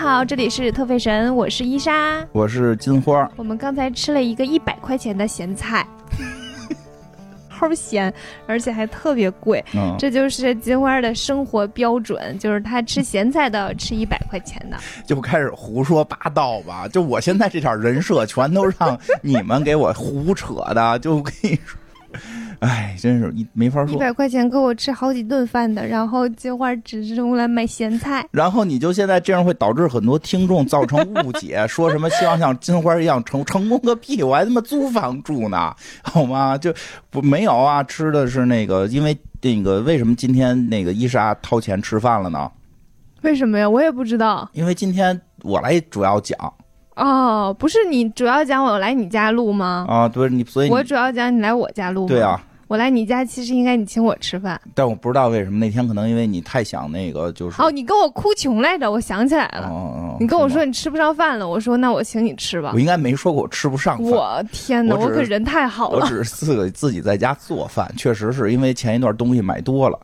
好，这里是特费神，我是伊莎，我是金花。我们刚才吃了一个一百块钱的咸菜，齁咸，而且还特别贵。嗯，这就是金花的生活标准，就是她吃咸菜都要吃一百块钱的。就开始胡说八道吧。就我现在这点人设，全都让你们给我胡扯的。就跟你说。哎，真是一没法说。一百块钱够我吃好几顿饭的，然后金花只是用来买咸菜。然后你就现在这样会导致很多听众造成误解，说什么希望像金花一样成成功个屁，我还他妈租房住呢，好吗？就不没有啊，吃的是那个，因为那个为什么今天那个伊莎掏钱吃饭了呢？为什么呀？我也不知道。因为今天我来主要讲。哦，不是你主要讲我来你家录吗？啊，对，你所以我主要讲你来我家录。对啊。我来你家，其实应该你请我吃饭，但我不知道为什么那天可能因为你太想那个，就是哦，你跟我哭穷来着，我想起来了，哦哦你跟我说你吃不上饭了，我说那我请你吃吧。我应该没说过我吃不上饭。我天哪，我可人太好了。我只是自个自己在家做饭，确实是因为前一段东西买多了，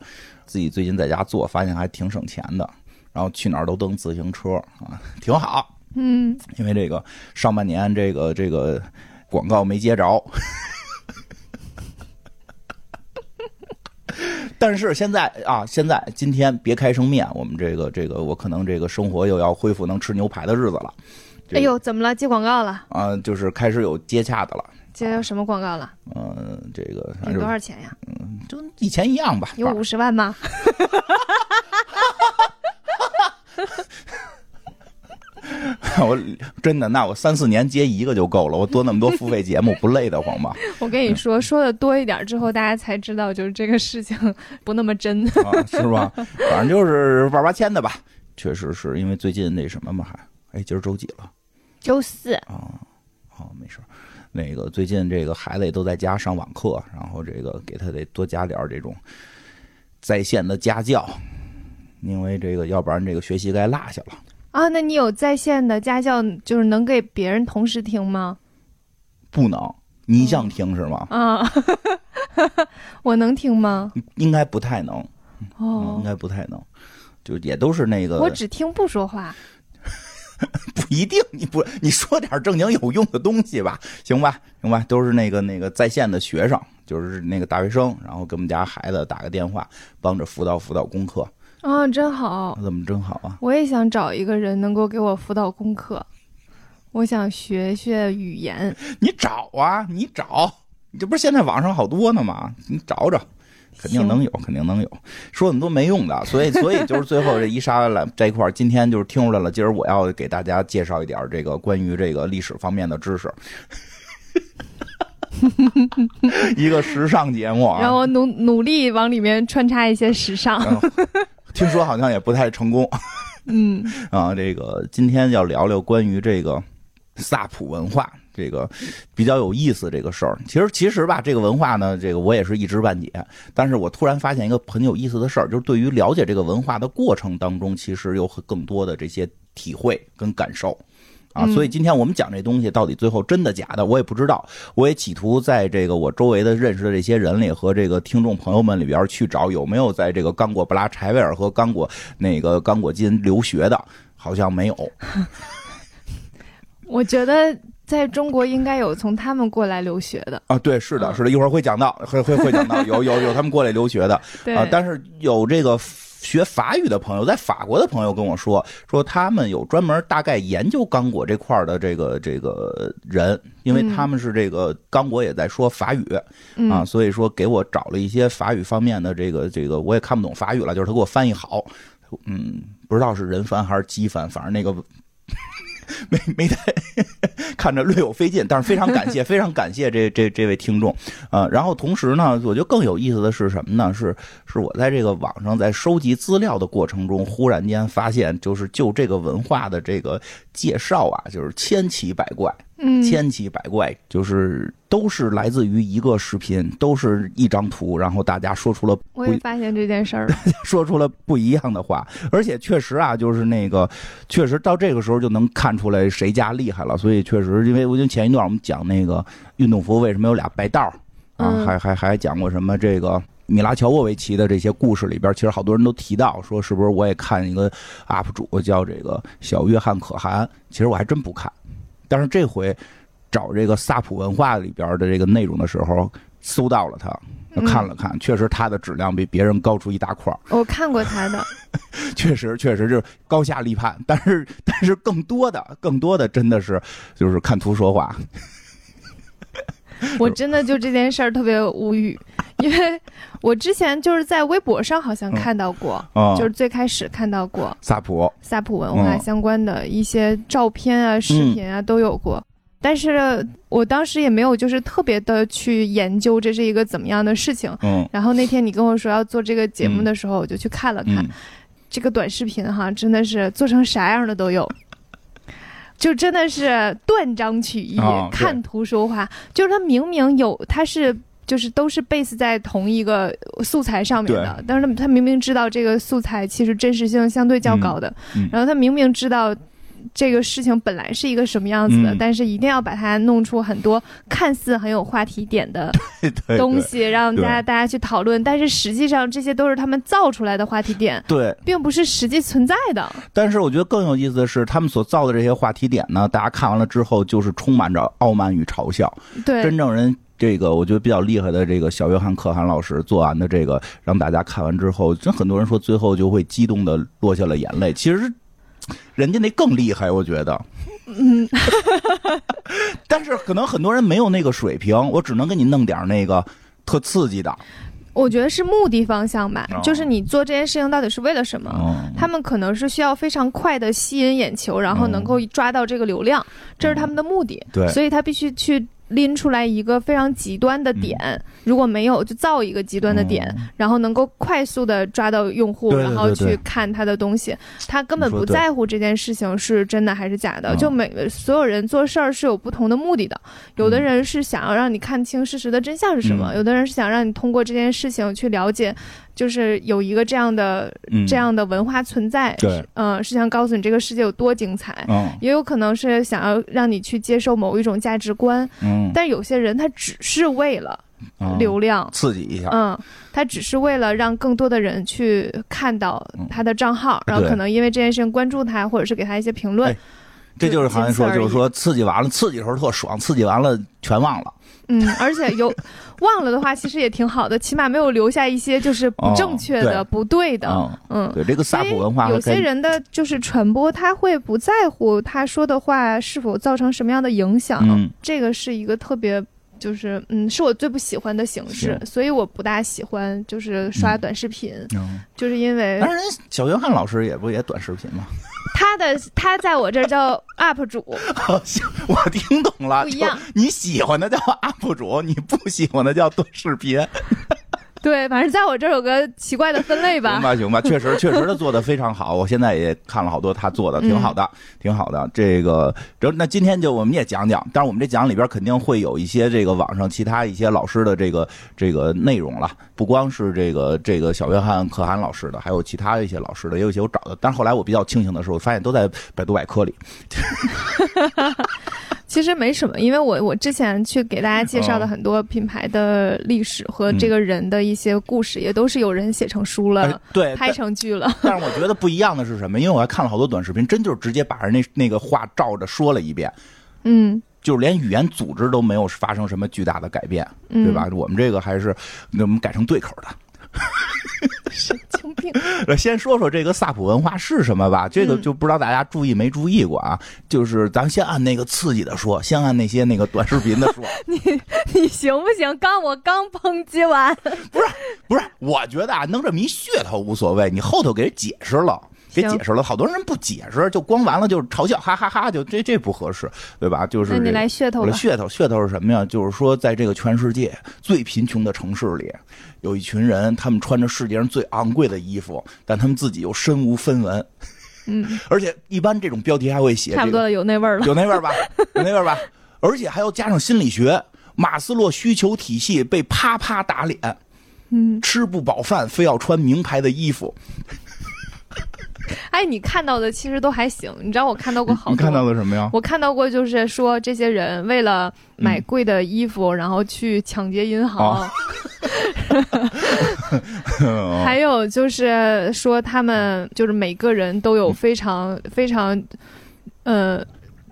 自己最近在家做，发现还挺省钱的。然后去哪儿都蹬自行车啊，挺好。嗯，因为这个上半年这个这个广告没接着。但是现在啊，现在今天别开生面，我们这个这个，我可能这个生活又要恢复能吃牛排的日子了。哎呦，怎么了？接广告了？啊，就是开始有接洽的了。接什么广告了？嗯，这个多少钱呀？嗯，就以前一样吧。有五十万吗？我真的，那我三四年接一个就够了。我做那么多付费节目，不累得慌吗？我跟你说，说的多一点之后，大家才知道，就是这个事情 不那么真，是吧？反正就是万八千的吧。确实是因为最近那什么嘛，还哎，今儿周几了？周四啊。好，没事。那个最近这个孩子也都在家上网课，然后这个给他得多加点这种在线的家教，因为这个要不然这个学习该落下了。啊，那你有在线的家教，就是能给别人同时听吗？不能，你想听是吗？啊，我能听吗？应该不太能。哦，应该不太能，就也都是那个。我只听不说话。不一定，你不你说点正经有用的东西吧，行吧，行吧，都是那个那个在线的学生，就是那个大学生，然后给我们家孩子打个电话，帮着辅导辅导功课。啊，真好！怎么真好啊？我也想找一个人能够给我辅导功课，我想学学语言。你找啊，你找，你这不是现在网上好多呢吗？你找找，肯定能有，肯定能有。说那么多没用的，所以所以就是最后这一沙来这一块今天就是听出来了。今儿我要给大家介绍一点这个关于这个历史方面的知识，一个时尚节目啊，让我努努力往里面穿插一些时尚。听说好像也不太成功，嗯 啊，这个今天要聊聊关于这个萨普文化这个比较有意思这个事儿。其实其实吧，这个文化呢，这个我也是一知半解。但是我突然发现一个很有意思的事儿，就是对于了解这个文化的过程当中，其实有更多的这些体会跟感受。啊，所以今天我们讲这东西到底最后真的假的，我也不知道。我也企图在这个我周围的认识的这些人里和这个听众朋友们里边去找有没有在这个刚果布拉柴维尔和刚果那个刚果金留学的，好像没有。我觉得在中国应该有从他们过来留学的啊，对，是的，是的，一会儿会讲到，会会会讲到，有有有他们过来留学的 啊，但是有这个。学法语的朋友，在法国的朋友跟我说，说他们有专门大概研究刚果这块的这个这个人，因为他们是这个刚果也在说法语啊，所以说给我找了一些法语方面的这个这个，我也看不懂法语了，就是他给我翻译好，嗯，不知道是人翻还是机翻，反正那个。没没太看着略有费劲，但是非常感谢，非常感谢这这这位听众，呃，然后同时呢，我觉得更有意思的是什么呢？是是我在这个网上在收集资料的过程中，忽然间发现，就是就这个文化的这个介绍啊，就是千奇百怪。嗯，千奇百怪，就是都是来自于一个视频，都是一张图，然后大家说出了，我也发现这件事儿，说出了不一样的话，而且确实啊，就是那个，确实到这个时候就能看出来谁家厉害了，所以确实，因为我就前一段我们讲那个运动服为什么有俩白道啊，还还还讲过什么这个米拉乔沃维奇的这些故事里边，其实好多人都提到说，是不是我也看一个 UP 主叫这个小约翰可汗？其实我还真不看，但是这回找这个萨普文化里边的这个内容的时候，搜到了他，看了看，确实他的质量比别人高出一大块。我看过他的，确实确实就是高下立判，但是但是更多的更多的真的是就是看图说话。我真的就这件事儿特别无语，因为我之前就是在微博上好像看到过，就是最开始看到过萨普。萨普文化相关的一些照片啊、视频啊都有过，但是我当时也没有就是特别的去研究这是一个怎么样的事情。嗯，然后那天你跟我说要做这个节目的时候，我就去看了看这个短视频，哈，真的是做成啥样的都有。就真的是断章取义，看图说话。就是他明明有，他是就是都是 base 在同一个素材上面的，但是他他明明知道这个素材其实真实性相对较高的，然后他明明知道。这个事情本来是一个什么样子的，但是一定要把它弄出很多看似很有话题点的 东西，让大家大家去讨论。但是实际上这些都是他们造出来的话题点，对，并不是实际存在的。但是我觉得更有意思的是，他们所造的这些话题点呢，大家看完了之后就是充满着傲慢与嘲笑。对，真正人这个我觉得比较厉害的这个小约翰可汗老师做完的这个，让大家看完之后，真很多人说最后就会激动的落下了眼泪。其实。人家那更厉害，我觉得。嗯，但是可能很多人没有那个水平，我只能给你弄点那个特刺激的。我觉得是目的方向吧，就是你做这件事情到底是为了什么？他们可能是需要非常快的吸引眼球，然后能够抓到这个流量，这是他们的目的。对，所以他必须去。拎出来一个非常极端的点，如果没有就造一个极端的点，然后能够快速的抓到用户，然后去看他的东西。他根本不在乎这件事情是真的还是假的。就每个所有人做事儿是有不同的目的的。有的人是想要让你看清事实的真相是什么，有的人是想让你通过这件事情去了解。就是有一个这样的这样的文化存在，对，嗯，是想告诉你这个世界有多精彩，嗯，也有可能是想要让你去接受某一种价值观，嗯，但有些人他只是为了流量。刺激一下，嗯，他只是为了让更多的人去看到他的账号，然后可能因为这件事情关注他，或者是给他一些评论，这就是好像说就是说刺激完了，刺激的时候特爽，刺激完了全忘了。嗯，而且有 忘了的话，其实也挺好的，起码没有留下一些就是不正确的、不对的。嗯，对这个萨普文化，有些人的就是传播，他会不在乎他说的话是否造成什么样的影响。嗯，这个是一个特别，就是嗯，是我最不喜欢的形式，所以我不大喜欢就是刷短视频，就是因为。当然，小约翰老师也不也短视频吗？他的他在我这儿叫 UP 主，行，我听懂了，不一样。你喜欢的叫 UP 主，你不喜欢的叫短视频。对，反正在我这儿有个奇怪的分类吧。行吧，行吧，确实，确实他做的非常好。我现在也看了好多他做的，挺好的，挺好的。这个，那今天就我们也讲讲，但是我们这讲里边肯定会有一些这个网上其他一些老师的这个这个内容了，不光是这个这个小约翰可汗老师的，还有其他一些老师的，也有一些我找的。但是后来我比较庆幸的是，我发现都在百度百科里。其实没什么，因为我我之前去给大家介绍的很多品牌的历史和这个人的一些故事，也都是有人写成书了，对，拍成剧了。但是我觉得不一样的是什么？因为我还看了好多短视频，真就是直接把人那那个话照着说了一遍，嗯，就是连语言组织都没有发生什么巨大的改变，对吧？我们这个还是我们改成对口的。神经病！先说说这个萨普文化是什么吧。这个就不知道大家注意没注意过啊？就是咱先按那个刺激的说，先按那些那个短视频的说。你你行不行？刚我刚抨击完。不是不是，我觉得啊，弄这么一噱头无所谓，你后头给解释了。给解释了，好多人不解释，就光完了就是嘲笑，哈哈哈，就这这不合适，对吧？就是你来噱头噱头噱头是什么呀？就是说，在这个全世界最贫穷的城市里，有一群人，他们穿着世界上最昂贵的衣服，但他们自己又身无分文。嗯，而且一般这种标题还会写，差不多有那味儿了，有那味儿吧？有那味儿吧？而且还要加上心理学，马斯洛需求体系被啪啪打脸。嗯，吃不饱饭，非要穿名牌的衣服。哎，你看到的其实都还行。你知道我看到过好多。你看到的什么呀？我看到过，就是说这些人为了买贵的衣服，然后去抢劫银行。还有就是说，他们就是每个人都有非常非常，呃。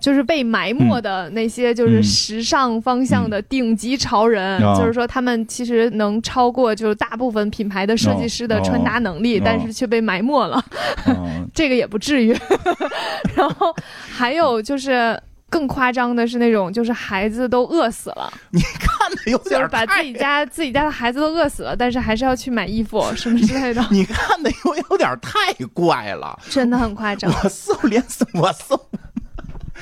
就是被埋没的那些，就是时尚方向的顶级潮人，就是说他们其实能超过就是大部分品牌的设计师的穿搭能力，但是却被埋没了，这个也不至于。然后还有就是更夸张的是那种，就是孩子都饿死了，你看的有点就是把自己家自己家的孩子都饿死了，但是还是要去买衣服什么之类的。你看的有有点太怪了，真的很夸张。我搜连搜我搜。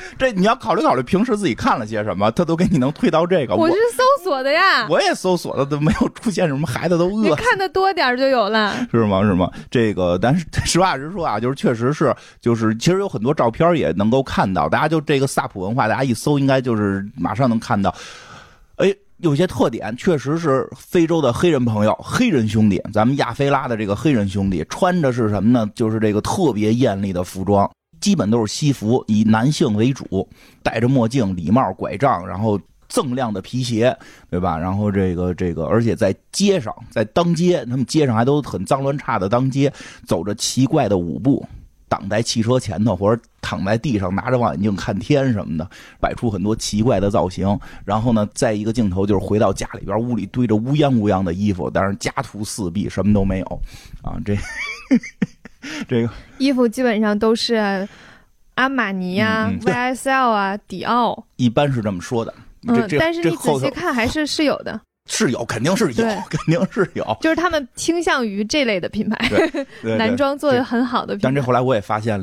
这你要考虑考虑，平时自己看了些什么，他都给你能推到这个。我是搜索的呀，我也搜索的，都没有出现什么孩子都饿。看的多点就有了，是吗？是吗？这个，但是 实话实说啊，就是确实是，就是其实有很多照片也能够看到，大家就这个萨普文化，大家一搜应该就是马上能看到。哎，有些特点确实是非洲的黑人朋友、黑人兄弟，咱们亚非拉的这个黑人兄弟穿着是什么呢？就是这个特别艳丽的服装。基本都是西服，以男性为主，戴着墨镜、礼帽、拐杖，然后锃亮的皮鞋，对吧？然后这个这个，而且在街上，在当街，他们街上还都很脏乱差的当街，走着奇怪的舞步，挡在汽车前头，或者躺在地上拿着望远镜看天什么的，摆出很多奇怪的造型。然后呢，再一个镜头就是回到家里边，屋里堆着乌泱乌泱的衣服，但是家徒四壁，什么都没有，啊，这。这个衣服基本上都是阿玛尼啊、YSL 啊、迪奥，一般是这么说的。嗯，但是你仔细看还是是有的，是有，肯定是有，肯定是有。就是他们倾向于这类的品牌，男装做的很好的品牌。但这后来我也发现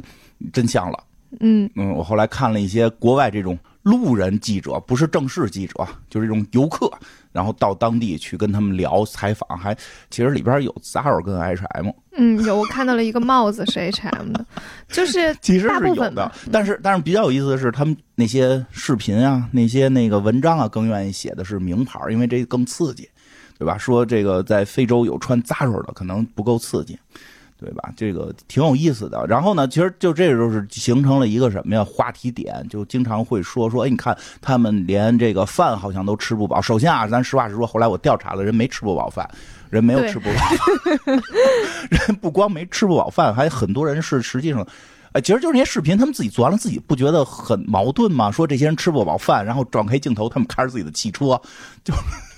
真相了。嗯嗯，我后来看了一些国外这种。路人记者不是正式记者，就是这种游客，然后到当地去跟他们聊采访，还其实里边有 Zara 跟 H&M。嗯，有我看到了一个帽子是 H&M 的，就是其实是有的，但是但是比较有意思的是，他们那些视频啊，那些那个文章啊，更愿意写的是名牌，因为这更刺激，对吧？说这个在非洲有穿 Zara 的，可能不够刺激。对吧？这个挺有意思的。然后呢，其实就这个就是形成了一个什么呀？话题点就经常会说说，哎，你看他们连这个饭好像都吃不饱。首先啊，咱实话实说，后来我调查了，人没吃不饱饭，人没有吃不饱，人不光没吃不饱饭，还很多人是实际上，哎，其实就是那些视频，他们自己做完了，自己不觉得很矛盾吗？说这些人吃不饱饭，然后转开镜头，他们开着自己的汽车，就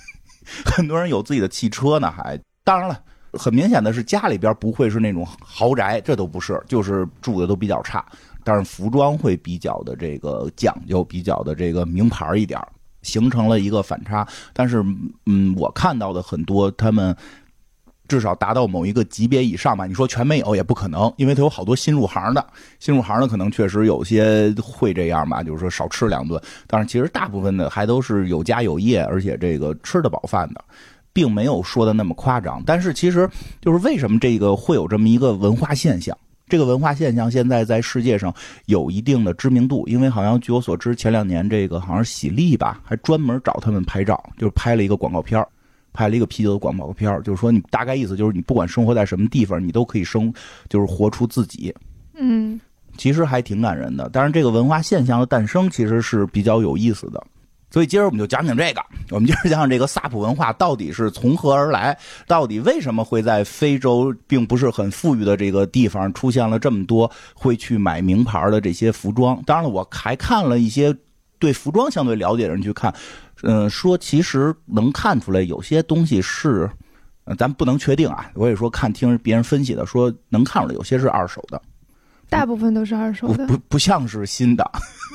很多人有自己的汽车呢，还当然了。很明显的是，家里边不会是那种豪宅，这都不是，就是住的都比较差。但是服装会比较的这个讲究，比较的这个名牌一点，形成了一个反差。但是，嗯，我看到的很多，他们至少达到某一个级别以上吧。你说全没有也不可能，因为他有好多新入行的，新入行的可能确实有些会这样吧，就是说少吃两顿。但是其实大部分的还都是有家有业，而且这个吃得饱饭的。并没有说的那么夸张，但是其实就是为什么这个会有这么一个文化现象？这个文化现象现在在世界上有一定的知名度，因为好像据我所知，前两年这个好像是喜力吧，还专门找他们拍照，就是拍了一个广告片拍了一个啤酒的广告片就是说你大概意思就是你不管生活在什么地方，你都可以生，就是活出自己。嗯，其实还挺感人的。但是这个文化现象的诞生其实是比较有意思的。所以今儿我们就讲讲这个，我们今儿讲讲这个萨普文化到底是从何而来，到底为什么会在非洲并不是很富裕的这个地方出现了这么多会去买名牌的这些服装？当然了，我还看了一些对服装相对了解的人去看，嗯，说其实能看出来有些东西是，咱不能确定啊。我也说看听别人分析的，说能看出来有些是二手的。大部分都是二手的，不不像是新的。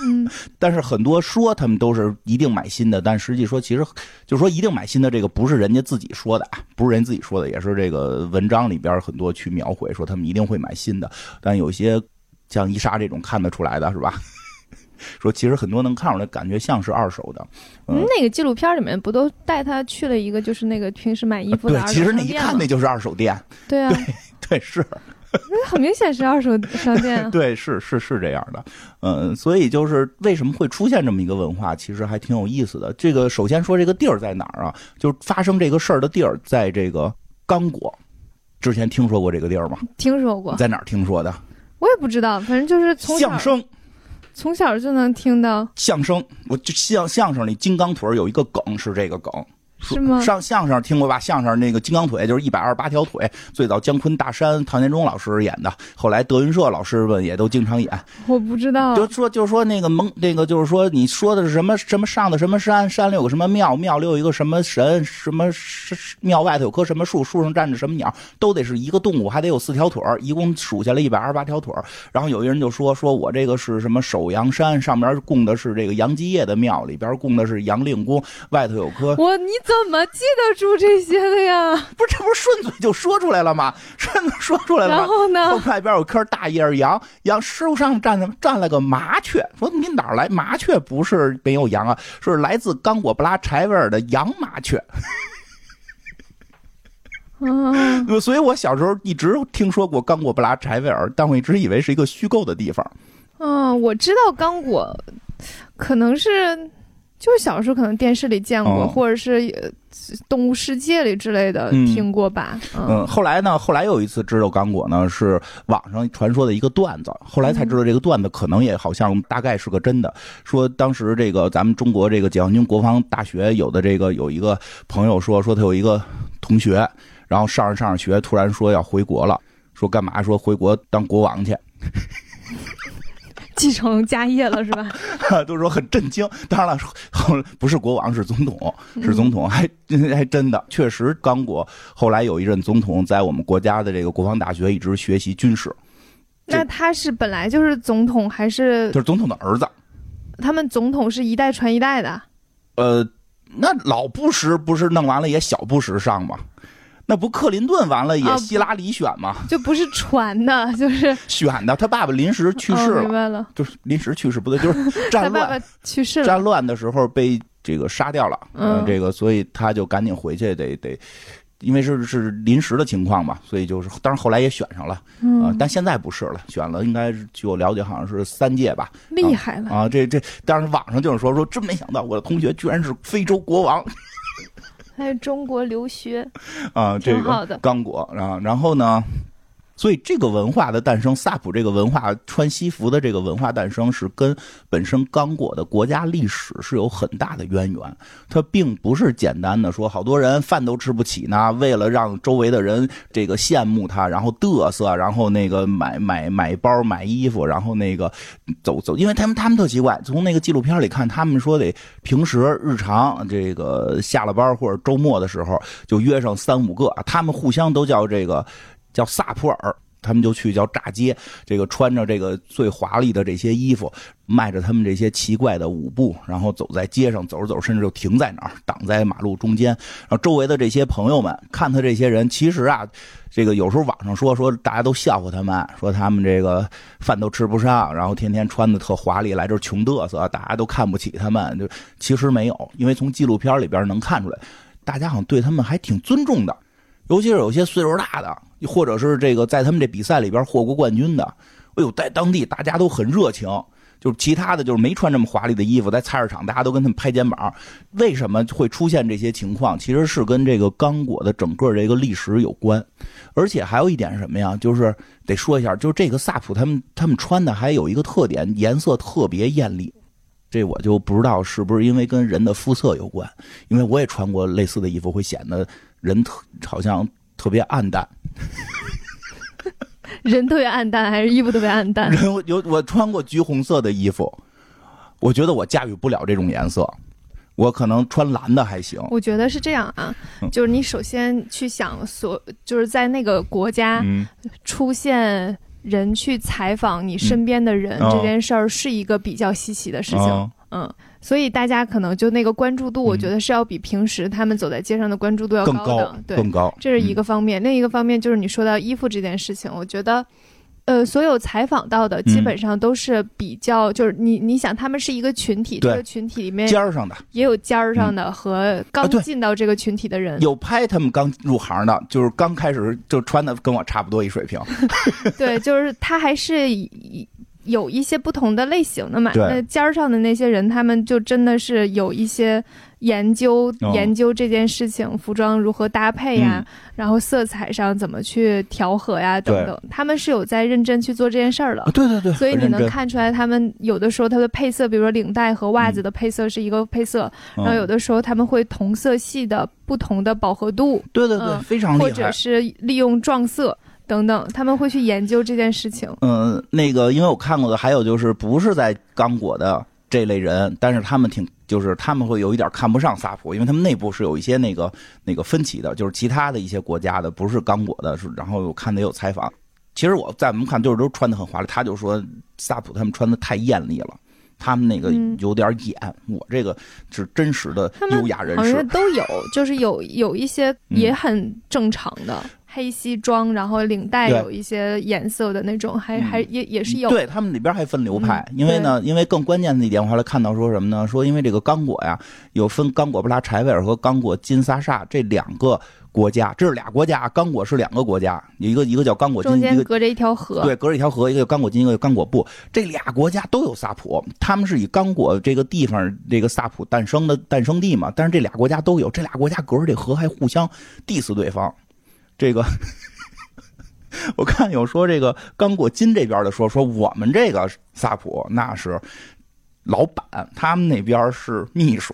嗯，但是很多说他们都是一定买新的，但实际说其实就是说一定买新的，这个不是人家自己说的啊，不是人自己说的，也是这个文章里边很多去描绘说他们一定会买新的。但有些像伊莎这种看得出来的是吧？说其实很多能看出来，感觉像是二手的。嗯那个纪录片里面不都带他去了一个就是那个平时买衣服的对，其实那一看那就是二手店。对啊，对 是。那 很明显是二手 商店。对，是是是这样的，嗯，所以就是为什么会出现这么一个文化，其实还挺有意思的。这个首先说这个地儿在哪儿啊？就是发生这个事儿的地儿在这个刚果。之前听说过这个地儿吗？听说过。在哪儿听说的？我也不知道，反正就是从相声，从小就能听到相声。我就相相声里金刚腿有一个梗是这个梗，是吗？上相声听过吧？相声那个金刚腿就是一百二十八条腿，最早姜昆、大山、唐建忠老师演的，后来德云社老师们也都经常演。我不知道，就说就是说那个蒙那个就是说你说的是什么什么上的什么山，山里有个什么庙，庙里有一个什么神，什么庙外头有棵什么树，树上站着什么鸟，都得是一个动物，还得有四条腿一共数下来一百二十八条腿然后有一人就说说我这个是什么首阳山，上面供的是这个杨继业的庙，里边供的是杨令公，外头有棵我你怎怎么记得住这些的呀？不是，这不是顺嘴就说出来了吗？顺嘴说出来了。然后呢？外边有棵大叶杨，杨树上站站了个麻雀。说你哪来麻雀？不是没有羊啊，是来自刚果布拉柴维尔的羊麻雀。嗯，所以我小时候一直听说过刚果布拉柴维尔，但我一直以为是一个虚构的地方。嗯，我知道刚果，可能是。就是小时候可能电视里见过，或者是《动物世界》里之类的听过吧。嗯，后来呢？后来有一次知道刚果呢，是网上传说的一个段子。后来才知道这个段子可能也好像大概是个真的。说当时这个咱们中国这个解放军国防大学有的这个有一个朋友说，说他有一个同学，然后上着上着学，突然说要回国了，说干嘛？说回国当国王去。继承家业了是吧？都说很震惊。当然了，后不是国王，是总统，是总统，还 还真的，确实刚果。后来有一任总统在我们国家的这个国防大学一直学习军事。那他是本来就是总统还是？就是总统的儿子。他们总统是一代传一代的。呃，那老布什不是弄完了也小布什上吗？那不克林顿完了也希拉里选吗？就不是传的，就是选的。他爸爸临时去世了，明白了，就是临时去世不对，就是 战乱去世了。战乱的时候被这个杀掉了，嗯，这个所以他就赶紧回去，得得，因为是是临时的情况嘛，所以就是，当然后来也选上了，嗯，但现在不是了，选了应该据我了解好像是三届吧，厉害了啊！这这，但是网上就是说说，真没想到我的同学居然是非洲国王。在中国留学啊，这个刚果啊，然后呢？所以这个文化的诞生，萨普这个文化穿西服的这个文化诞生，是跟本身刚果的国家历史是有很大的渊源。它并不是简单的说，好多人饭都吃不起呢，为了让周围的人这个羡慕他，然后嘚瑟，然后那个买买买包、买衣服，然后那个走走，因为他们他们特奇怪，从那个纪录片里看，他们说得平时日常这个下了班或者周末的时候，就约上三五个，他们互相都叫这个。叫萨普尔，他们就去叫炸街，这个穿着这个最华丽的这些衣服，迈着他们这些奇怪的舞步，然后走在街上，走着走着，甚至就停在那儿，挡在马路中间。然后周围的这些朋友们看他这些人，其实啊，这个有时候网上说说大家都笑话他们，说他们这个饭都吃不上，然后天天穿的特华丽，来这穷嘚瑟，大家都看不起他们。就其实没有，因为从纪录片里边能看出来，大家好像对他们还挺尊重的。尤其是有些岁数大的，或者是这个在他们这比赛里边获过冠军的，哎呦，在当地大家都很热情。就是其他的就是没穿这么华丽的衣服，在菜市场大家都跟他们拍肩膀。为什么会出现这些情况？其实是跟这个刚果的整个这个历史有关。而且还有一点什么呀？就是得说一下，就是这个萨普他们他们穿的还有一个特点，颜色特别艳丽。这我就不知道是不是因为跟人的肤色有关，因为我也穿过类似的衣服，会显得。人特好像特别暗淡，人特别暗淡还是衣服特别暗淡？人有我穿过橘红色的衣服，我觉得我驾驭不了这种颜色，我可能穿蓝的还行。我觉得是这样啊，就是你首先去想，所就是在那个国家出现人去采访你身边的人这件事儿，是一个比较稀奇的事情，嗯。所以大家可能就那个关注度，我觉得是要比平时他们走在街上的关注度要高的，对，更高。这是一个方面，另一个方面就是你说到衣服这件事情，我觉得，呃，所有采访到的基本上都是比较，就是你你想他们是一个群体，这个群体里面尖儿上的也有尖儿上的和刚进到这个群体的人，有拍他们刚入行的，就是刚开始就穿的跟我差不多一水平。对，就是他还是以。有一些不同的类型的嘛。那尖儿上的那些人，他们就真的是有一些。研究研究这件事情，服装如何搭配呀？然后色彩上怎么去调和呀？等等，他们是有在认真去做这件事儿的。对对对，所以你能看出来，他们有的时候他的配色，比如说领带和袜子的配色是一个配色，然后有的时候他们会同色系的不同的饱和度。对对对，非常厉害。或者是利用撞色等等，他们会去研究这件事情。嗯，那个因为我看过的还有就是不是在刚果的这类人，但是他们挺。就是他们会有一点看不上萨普，因为他们内部是有一些那个那个分歧的，就是其他的一些国家的不是刚果的，是然后我看的有采访。其实我在我们看就是都穿的很华丽，他就说萨普他们穿的太艳丽了，他们那个有点演。我这个是真实的优雅人士，好像都有，就是有有一些也很正常的。黑西装，然后领带有一些颜色的那种，还还也也是有。对他们里边还分流派，因为呢，因为更关键的一点，我后来看到说什么呢？说因为这个刚果呀，有分刚果布拉柴维尔和刚果金萨萨这两个国家，这是俩国家，刚果是两个国家，一个一个叫刚果金，一个隔着一条河，对，隔着一条河，一个叫刚果金，一个叫刚果布，这俩国家都有萨普，他们是以刚果这个地方这个萨普诞生的诞生地嘛，但是这俩国家都有，这俩国家隔着这河还互相 diss 对方。这个，我看有说这个刚果金这边的说说我们这个萨普那是老板，他们那边是秘书，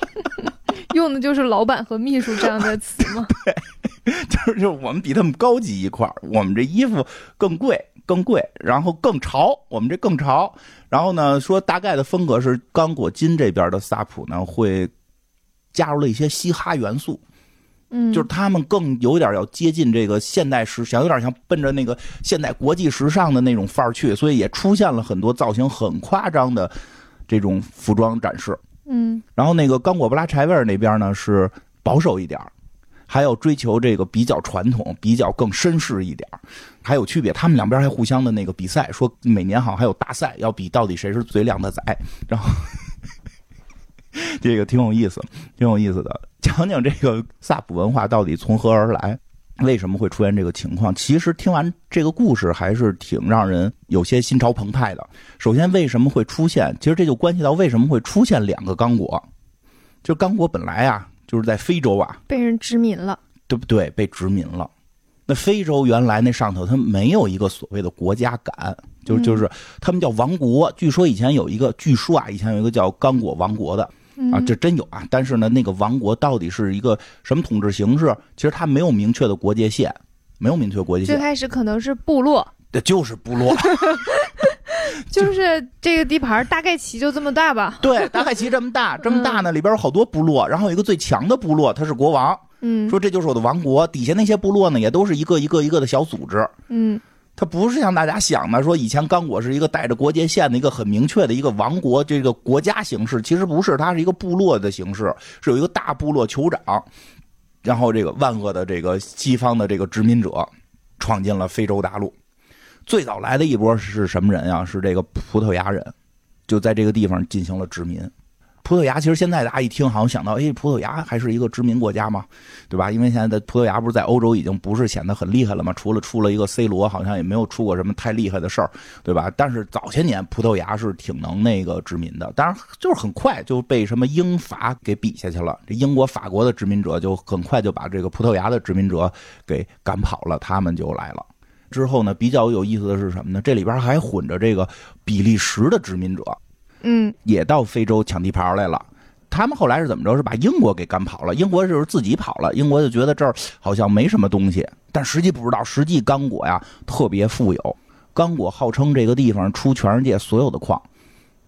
用的就是老板和秘书这样的词吗？对，就是就我们比他们高级一块我们这衣服更贵更贵，然后更潮，我们这更潮。然后呢，说大概的风格是刚果金这边的萨普呢会加入了一些嘻哈元素。嗯，就是他们更有点要接近这个现代时尚，有点像奔着那个现代国际时尚的那种范儿去，所以也出现了很多造型很夸张的这种服装展示。嗯，然后那个刚果布拉柴维尔那边呢是保守一点还有追求这个比较传统、比较更绅士一点还有区别。他们两边还互相的那个比赛，说每年好像还有大赛，要比到底谁是最靓的仔。然后 这个挺有意思，挺有意思的。讲讲这个萨普文化到底从何而来，为什么会出现这个情况？其实听完这个故事还是挺让人有些心潮澎湃的。首先，为什么会出现？其实这就关系到为什么会出现两个刚果。就刚果本来啊，就是在非洲啊，被人殖民了，对不对？被殖民了。那非洲原来那上头，它没有一个所谓的国家感，就就是他们叫王国。据说以前有一个，据说啊，以前有一个叫刚果王国的。啊，这真有啊！但是呢，那个王国到底是一个什么统治形式？其实它没有明确的国界线，没有明确国界线。最开始可能是部落，对，就是部落，就是这个地盘大概齐就这么大吧？对，大概齐这么大，这么大呢，里边有好多部落，然后有一个最强的部落，他是国王，嗯，说这就是我的王国，底下那些部落呢，也都是一个一个一个的小组织，嗯。它不是像大家想的，说以前刚果是一个带着国界线的一个很明确的一个王国，这个国家形式其实不是，它是一个部落的形式，是有一个大部落酋长，然后这个万恶的这个西方的这个殖民者闯进了非洲大陆。最早来的一波是什么人呀？是这个葡萄牙人，就在这个地方进行了殖民。葡萄牙其实现在大家一听，好像想到，哎，葡萄牙还是一个殖民国家嘛，对吧？因为现在的葡萄牙不是在欧洲已经不是显得很厉害了嘛，除了出了一个 C 罗，好像也没有出过什么太厉害的事儿，对吧？但是早些年葡萄牙是挺能那个殖民的，当然就是很快就被什么英法给比下去了。这英国、法国的殖民者就很快就把这个葡萄牙的殖民者给赶跑了，他们就来了。之后呢，比较有意思的是什么呢？这里边还混着这个比利时的殖民者。嗯，也到非洲抢地盘来了。他们后来是怎么着？是把英国给赶跑了。英国就是自己跑了。英国就觉得这儿好像没什么东西，但实际不知道。实际刚果呀特别富有，刚果号称这个地方出全世界所有的矿。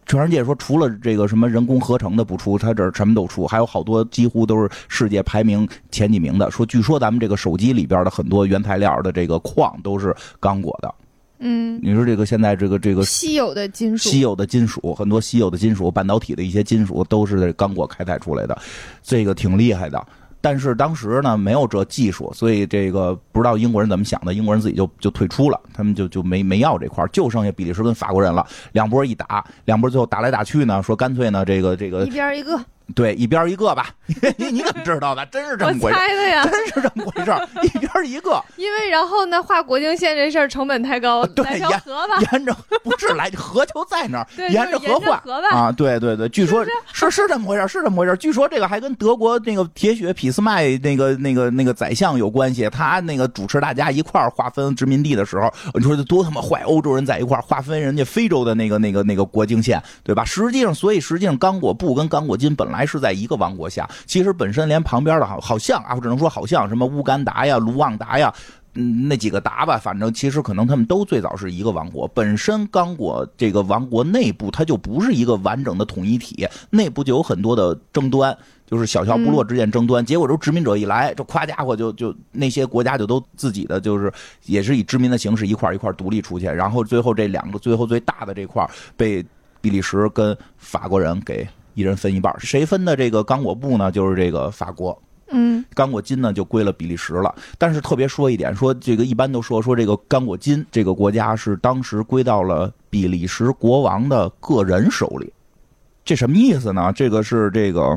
全世界说除了这个什么人工合成的不出，他这儿什么都出，还有好多几乎都是世界排名前几名的。说据说咱们这个手机里边的很多原材料的这个矿都是刚果的。嗯，你说这个现在这个这个稀有的金属，稀有的金属，很多稀有的金属，半导体的一些金属都是在刚果开采出来的，这个挺厉害的。但是当时呢没有这技术，所以这个不知道英国人怎么想的，英国人自己就就退出了，他们就就没没要这块就剩下比利时跟法国人了。两波一打，两波最后打来打去呢，说干脆呢这个这个一边一个，对，一边一个吧。你你怎么知道的？真是这么回事？猜的呀，真是这么回事。一边一个。因为然后呢，画国境线这事儿成本太高，来条河吧。沿着不是来河就在那儿，沿着河画啊。对对对，据说是是这么回事，是这么回事。据说这个还跟德国那个铁血俾斯麦那个那个那个宰相有关系。他那个主持大家一块儿划分殖民地的时候，你说这多他妈坏！欧洲人在一块儿划分人家非洲的那个那个那个国境线，对吧？实际上，所以实际上刚果布跟刚果金本来是在一个王国下，其实本身连旁边的好好像啊，我只能说好像什么乌干达呀、卢旺达呀，嗯，那几个达吧，反正其实可能他们都最早是一个王国。本身刚果这个王国内部它就不是一个完整的统一体，内部就有很多的争端，就是小小部落之间争端。结果这殖民者一来，这夸家伙就就那些国家就都自己的就是也是以殖民的形式一块一块独立出去，然后最后这两个最后最大的这块被比利时跟法国人给。一人分一半，谁分的这个刚果布呢？就是这个法国，嗯，刚果金呢就归了比利时了。但是特别说一点，说这个一般都说说这个刚果金这个国家是当时归到了比利时国王的个人手里，这什么意思呢？这个是这个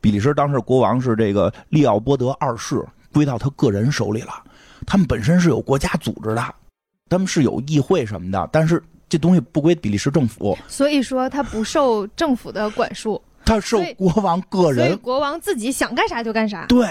比利时当时国王是这个利奥波德二世，归到他个人手里了。他们本身是有国家组织的，他们是有议会什么的，但是。这东西不归比利时政府，所以说它不受政府的管束，它受国王个人，国王自己想干啥就干啥。对，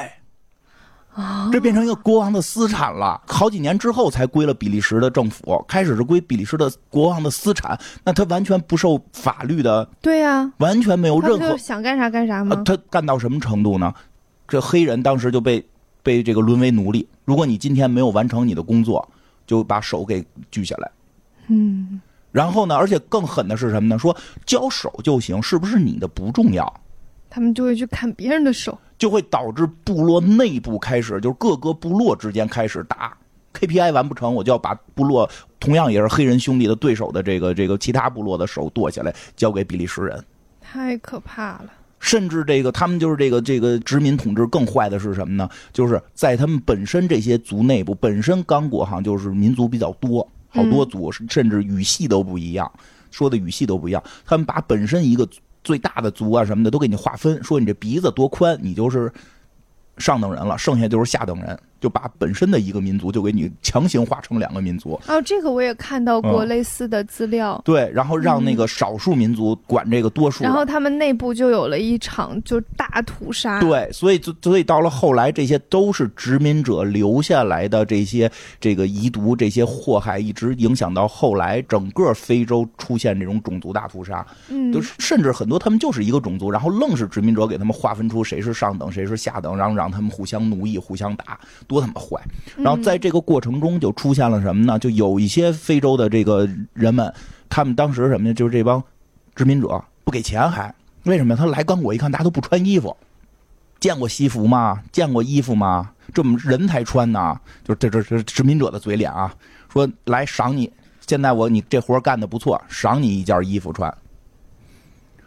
啊，这变成一个国王的私产了。好几年之后才归了比利时的政府，开始是归比利时的国王的私产，那他完全不受法律的。对呀，完全没有任何想干啥干啥吗？他干到什么程度呢？这黑人当时就被被这个沦为奴隶。如果你今天没有完成你的工作，就把手给锯下来。嗯。然后呢？而且更狠的是什么呢？说交手就行，是不是你的不重要？他们就会去砍别人的手，就会导致部落内部开始，就是各个部落之间开始打 KPI 完不成，我就要把部落同样也是黑人兄弟的对手的这个这个其他部落的手剁下来，交给比利时人。太可怕了！甚至这个他们就是这个这个殖民统治更坏的是什么呢？就是在他们本身这些族内部，本身刚果哈就是民族比较多。好多组甚至语系都不一样，说的语系都不一样。他们把本身一个最大的族啊什么的都给你划分，说你这鼻子多宽，你就是上等人了，剩下就是下等人。就把本身的一个民族就给你强行划成两个民族哦，这个我也看到过类似的资料。对，然后让那个少数民族管这个多数，然后他们内部就有了一场就大屠杀。对，所以就所以到了后来，这些都是殖民者留下来的这些这个遗毒，这些祸害一直影响到后来整个非洲出现这种种族大屠杀。嗯，就甚至很多他们就是一个种族，然后愣是殖民者给他们划分出谁是上等，谁是下等，然后让他们互相奴役、互相打。多他妈坏！然后在这个过程中就出现了什么呢？就有一些非洲的这个人们，他们当时什么呢？就是这帮殖民者不给钱，还为什么呀？他来刚果一看，大家都不穿衣服，见过西服吗？见过衣服吗？这么人才穿呢？就这这这殖民者的嘴脸啊！说来赏你，现在我你这活干的不错，赏你一件衣服穿。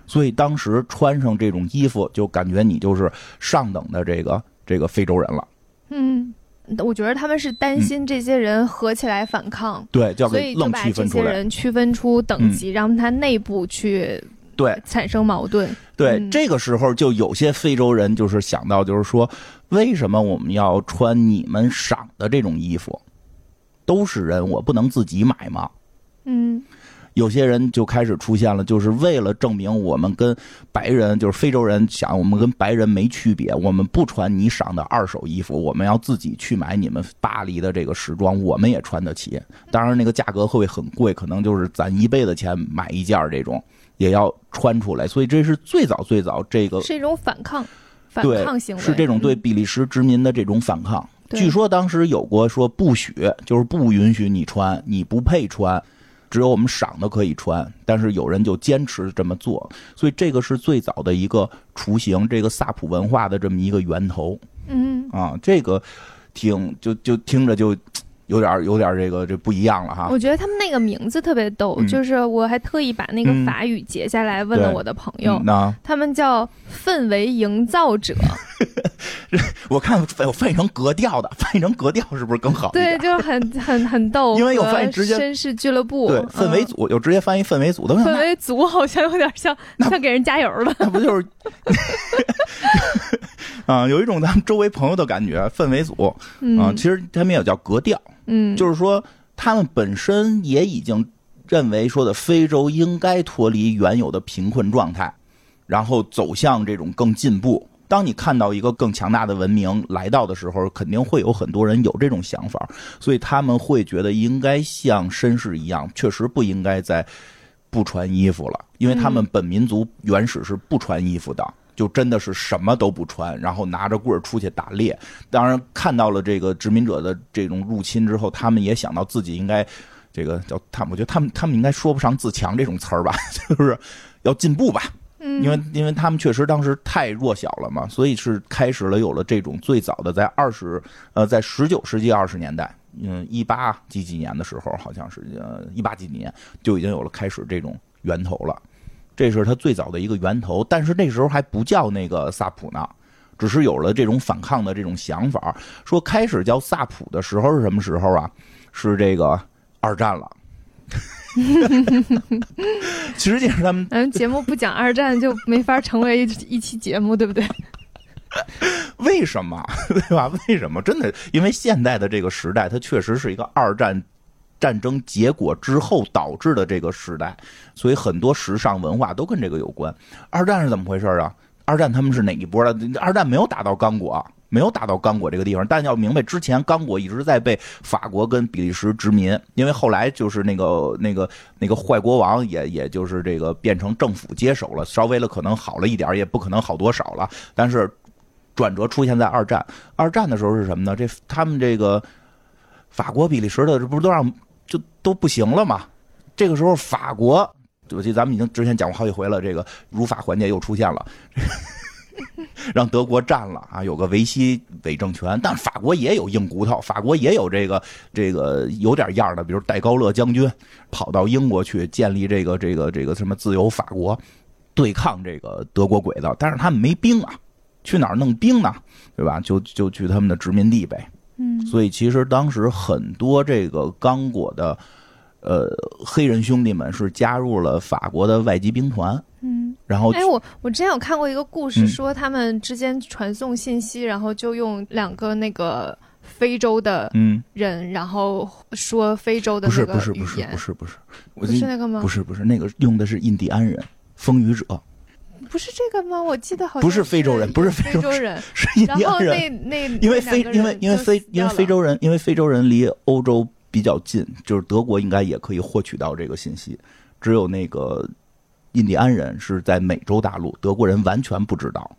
所以当时穿上这种衣服，就感觉你就是上等的这个这个非洲人了。嗯，我觉得他们是担心这些人合起来反抗，对，所以就把这些人区分出等级，让他内部去对产生矛盾。对，这个时候就有些非洲人就是想到，就是说，为什么我们要穿你们赏的这种衣服？都是人，我不能自己买吗？嗯。有些人就开始出现了，就是为了证明我们跟白人，就是非洲人想我们跟白人没区别，我们不穿你赏的二手衣服，我们要自己去买你们巴黎的这个时装，我们也穿得起。当然那个价格会很贵，可能就是攒一辈子钱买一件这种，也要穿出来。所以这是最早最早这个是一种反抗，反抗行为是这种对比利时殖民的这种反抗。据说当时有过说不许，就是不允许你穿，你不配穿。只有我们赏的可以穿，但是有人就坚持这么做，所以这个是最早的一个雏形，这个萨普文化的这么一个源头。嗯啊，这个挺就就听着就有点有点这个这不一样了哈。我觉得他们那个名字特别逗，就是我还特意把那个法语截下来问了我的朋友，他们叫氛围营造者。我看我翻译成格调的，翻译成格调是不是更好？对，就很很很逗。因为有翻译直接绅士俱乐部，对氛围组有直接翻译氛围组的。氛围组好像有点像 像给人加油的，那不就是 啊？有一种咱们周围朋友的感觉，氛围组啊，其实他们也叫格调，嗯，就是说他们本身也已经认为说的非洲应该脱离原有的贫困状态，然后走向这种更进步。当你看到一个更强大的文明来到的时候，肯定会有很多人有这种想法，所以他们会觉得应该像绅士一样，确实不应该再不穿衣服了，因为他们本民族原始是不穿衣服的，就真的是什么都不穿，然后拿着棍儿出去打猎。当然，看到了这个殖民者的这种入侵之后，他们也想到自己应该这个叫他们，我觉得他们他们应该说不上自强这种词儿吧，就是要进步吧。因为因为他们确实当时太弱小了嘛，所以是开始了有了这种最早的在二十呃在十九世纪二十年代，嗯一八几几年的时候，好像是呃一八几几年就已经有了开始这种源头了，这是他最早的一个源头，但是那时候还不叫那个萨普呢，只是有了这种反抗的这种想法，说开始叫萨普的时候是什么时候啊？是这个二战了。其实际上，他们咱们节目不讲二战就没法成为一一期节目，对不对？为什么？对吧？为什么？真的，因为现代的这个时代，它确实是一个二战战争结果之后导致的这个时代，所以很多时尚文化都跟这个有关。二战是怎么回事啊？二战他们是哪一波的？二战没有打到刚果。没有打到刚果这个地方，但要明白，之前刚果一直在被法国跟比利时殖民，因为后来就是那个那个那个坏国王也也就是这个变成政府接手了，稍微的可能好了一点，也不可能好多少了。但是转折出现在二战，二战的时候是什么呢？这他们这个法国、比利时的这不是都让就都不行了嘛？这个时候法国，我记得咱们已经之前讲过好几回了，这个如法环节又出现了。让德国占了啊，有个维希伪政权，但法国也有硬骨头，法国也有这个这个有点样的，比如戴高乐将军跑到英国去建立这个这个这个什么自由法国，对抗这个德国鬼子，但是他们没兵啊，去哪儿弄兵呢？对吧？就就去他们的殖民地呗。嗯，所以其实当时很多这个刚果的呃黑人兄弟们是加入了法国的外籍兵团。嗯，然后哎，我我之前有看过一个故事，说他们之间传送信息，然后就用两个那个非洲的嗯。人，然后说非洲的不是不是不是不是。不是那个吗？不是不是那个用的是印第安人风雨者，不是这个吗？我记得好像不是非洲人，不是非洲人，是印第安人。那那因为非因为因为非因为非洲人因为非洲人离欧洲比较近，就是德国应该也可以获取到这个信息，只有那个。印第安人是在美洲大陆，德国人完全不知道。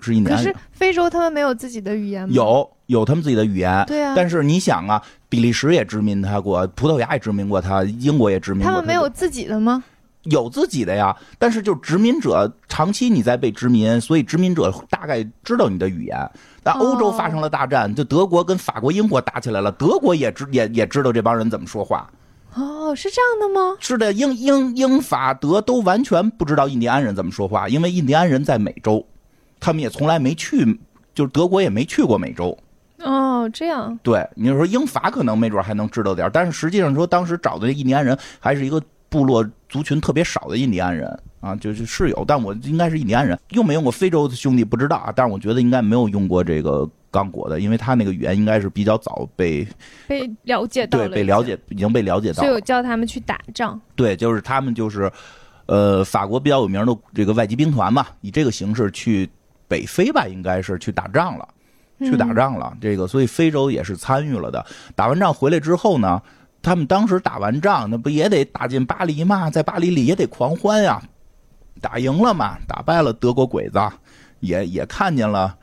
是印第安。可是非洲他们没有自己的语言吗？有，有他们自己的语言。对啊。但是你想啊，比利时也殖民他过，葡萄牙也殖民过他，英国也殖民过他。他们没有自己的吗？有自己的呀，但是就殖民者长期你在被殖民，所以殖民者大概知道你的语言。但欧洲发生了大战，就德国跟法国、英国打起来了，德国也知 也也知道这帮人怎么说话。哦，是这样的吗？是的，英英英法德都完全不知道印第安人怎么说话，因为印第安人在美洲，他们也从来没去，就是德国也没去过美洲。哦，这样。对，你就说英法可能没准还能知道点，但是实际上说当时找的印第安人还是一个部落族群特别少的印第安人啊，就是是有，但我应该是印第安人，用没用过非洲的兄弟不知道啊，但是我觉得应该没有用过这个。刚果的，因为他那个语言应该是比较早被被了解到，对，被了解，已经被了解到，所以我叫他们去打仗。对，就是他们就是，呃，法国比较有名的这个外籍兵团嘛，以这个形式去北非吧，应该是去打仗了，去打仗了。这个，所以非洲也是参与了的。打完仗回来之后呢，他们当时打完仗，那不也得打进巴黎嘛，在巴黎里也得狂欢呀，打赢了嘛，打败了德国鬼子，也也看见了。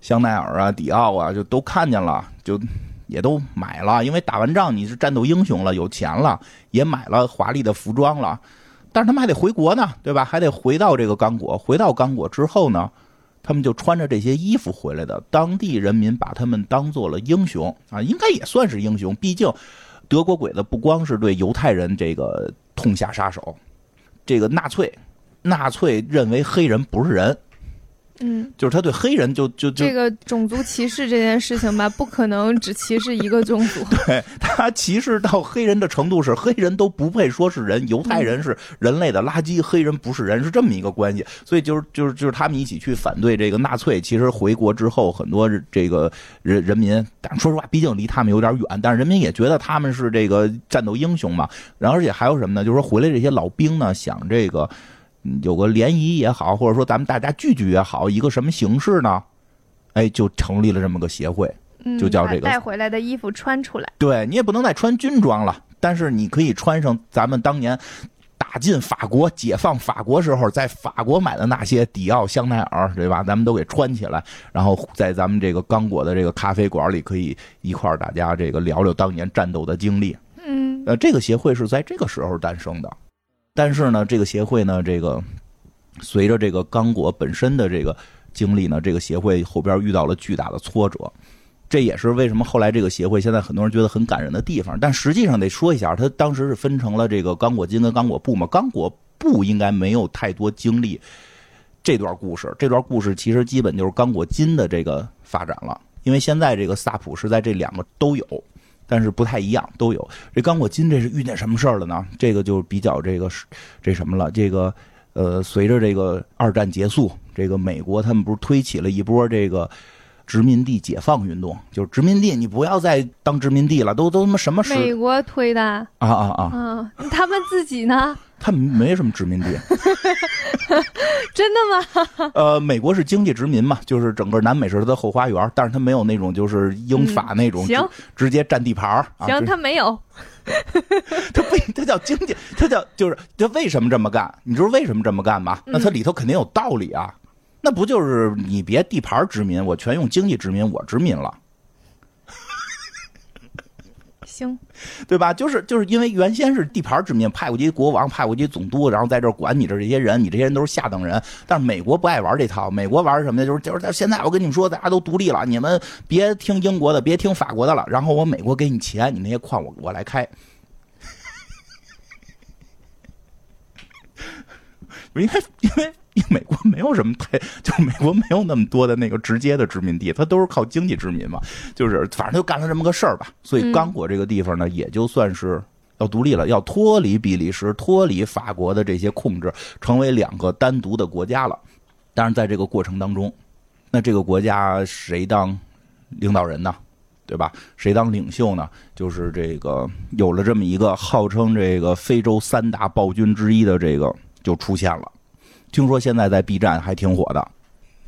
香奈儿啊，迪奥啊，就都看见了，就也都买了。因为打完仗你是战斗英雄了，有钱了，也买了华丽的服装了。但是他们还得回国呢，对吧？还得回到这个刚果。回到刚果之后呢，他们就穿着这些衣服回来的。当地人民把他们当做了英雄啊，应该也算是英雄。毕竟德国鬼子不光是对犹太人这个痛下杀手，这个纳粹，纳粹认为黑人不是人。嗯，就是他对黑人就就就这个种族歧视这件事情吧，不可能只歧视一个种族。对他歧视到黑人的程度是黑人都不配说是人，犹太人是人类的垃圾，黑人不是人，是这么一个关系。所以就是就是就是他们一起去反对这个纳粹。其实回国之后，很多这个人人民，但说实话，毕竟离他们有点远，但是人民也觉得他们是这个战斗英雄嘛。然后而且还有什么呢？就是说回来这些老兵呢，想这个。有个联谊也好，或者说咱们大家聚聚也好，一个什么形式呢？哎，就成立了这么个协会，就叫这个带回来的衣服穿出来。对你也不能再穿军装了，但是你可以穿上咱们当年打进法国、解放法国时候在法国买的那些迪奥、香奈儿，对吧？咱们都给穿起来，然后在咱们这个刚果的这个咖啡馆里，可以一块儿大家这个聊聊当年战斗的经历。嗯，呃，这个协会是在这个时候诞生的。但是呢，这个协会呢，这个随着这个刚果本身的这个经历呢，这个协会后边遇到了巨大的挫折，这也是为什么后来这个协会现在很多人觉得很感人的地方。但实际上得说一下，他当时是分成了这个刚果金跟刚果布嘛，刚果布应该没有太多经历这段故事，这段故事其实基本就是刚果金的这个发展了，因为现在这个萨普是在这两个都有。但是不太一样，都有。这刚果金这是遇见什么事儿了呢？这个就比较这个这什么了？这个呃，随着这个二战结束，这个美国他们不是推起了一波这个殖民地解放运动，就是殖民地你不要再当殖民地了，都都他妈什么？美国推的啊啊啊！啊，他们自己呢？他们没什么殖民地，真的吗？呃，美国是经济殖民嘛，就是整个南美是它的后花园，但是它没有那种就是英法那种行直接占地盘儿。行，他没有，他不，他叫经济，他叫就是他为什么这么干？你知道为什么这么干吗？那它里头肯定有道理啊，那不就是你别地盘殖民，我全用经济殖民，我殖民了。行，对吧？就是就是因为原先是地盘殖民，派过去国王，派过去总督，然后在这管你这这些人，你这些人都是下等人。但是美国不爱玩这套，美国玩什么呢？就是就是现在我跟你们说，大家都独立了，你们别听英国的，别听法国的了。然后我美国给你钱，你那些矿我我来开。因为因为。因为美国没有什么太，就美国没有那么多的那个直接的殖民地，它都是靠经济殖民嘛，就是反正就干了这么个事儿吧。所以刚果这个地方呢，也就算是要独立了，要脱离比利时、脱离法国的这些控制，成为两个单独的国家了。但是在这个过程当中，那这个国家谁当领导人呢？对吧？谁当领袖呢？就是这个有了这么一个号称这个非洲三大暴君之一的这个就出现了。听说现在在 B 站还挺火的，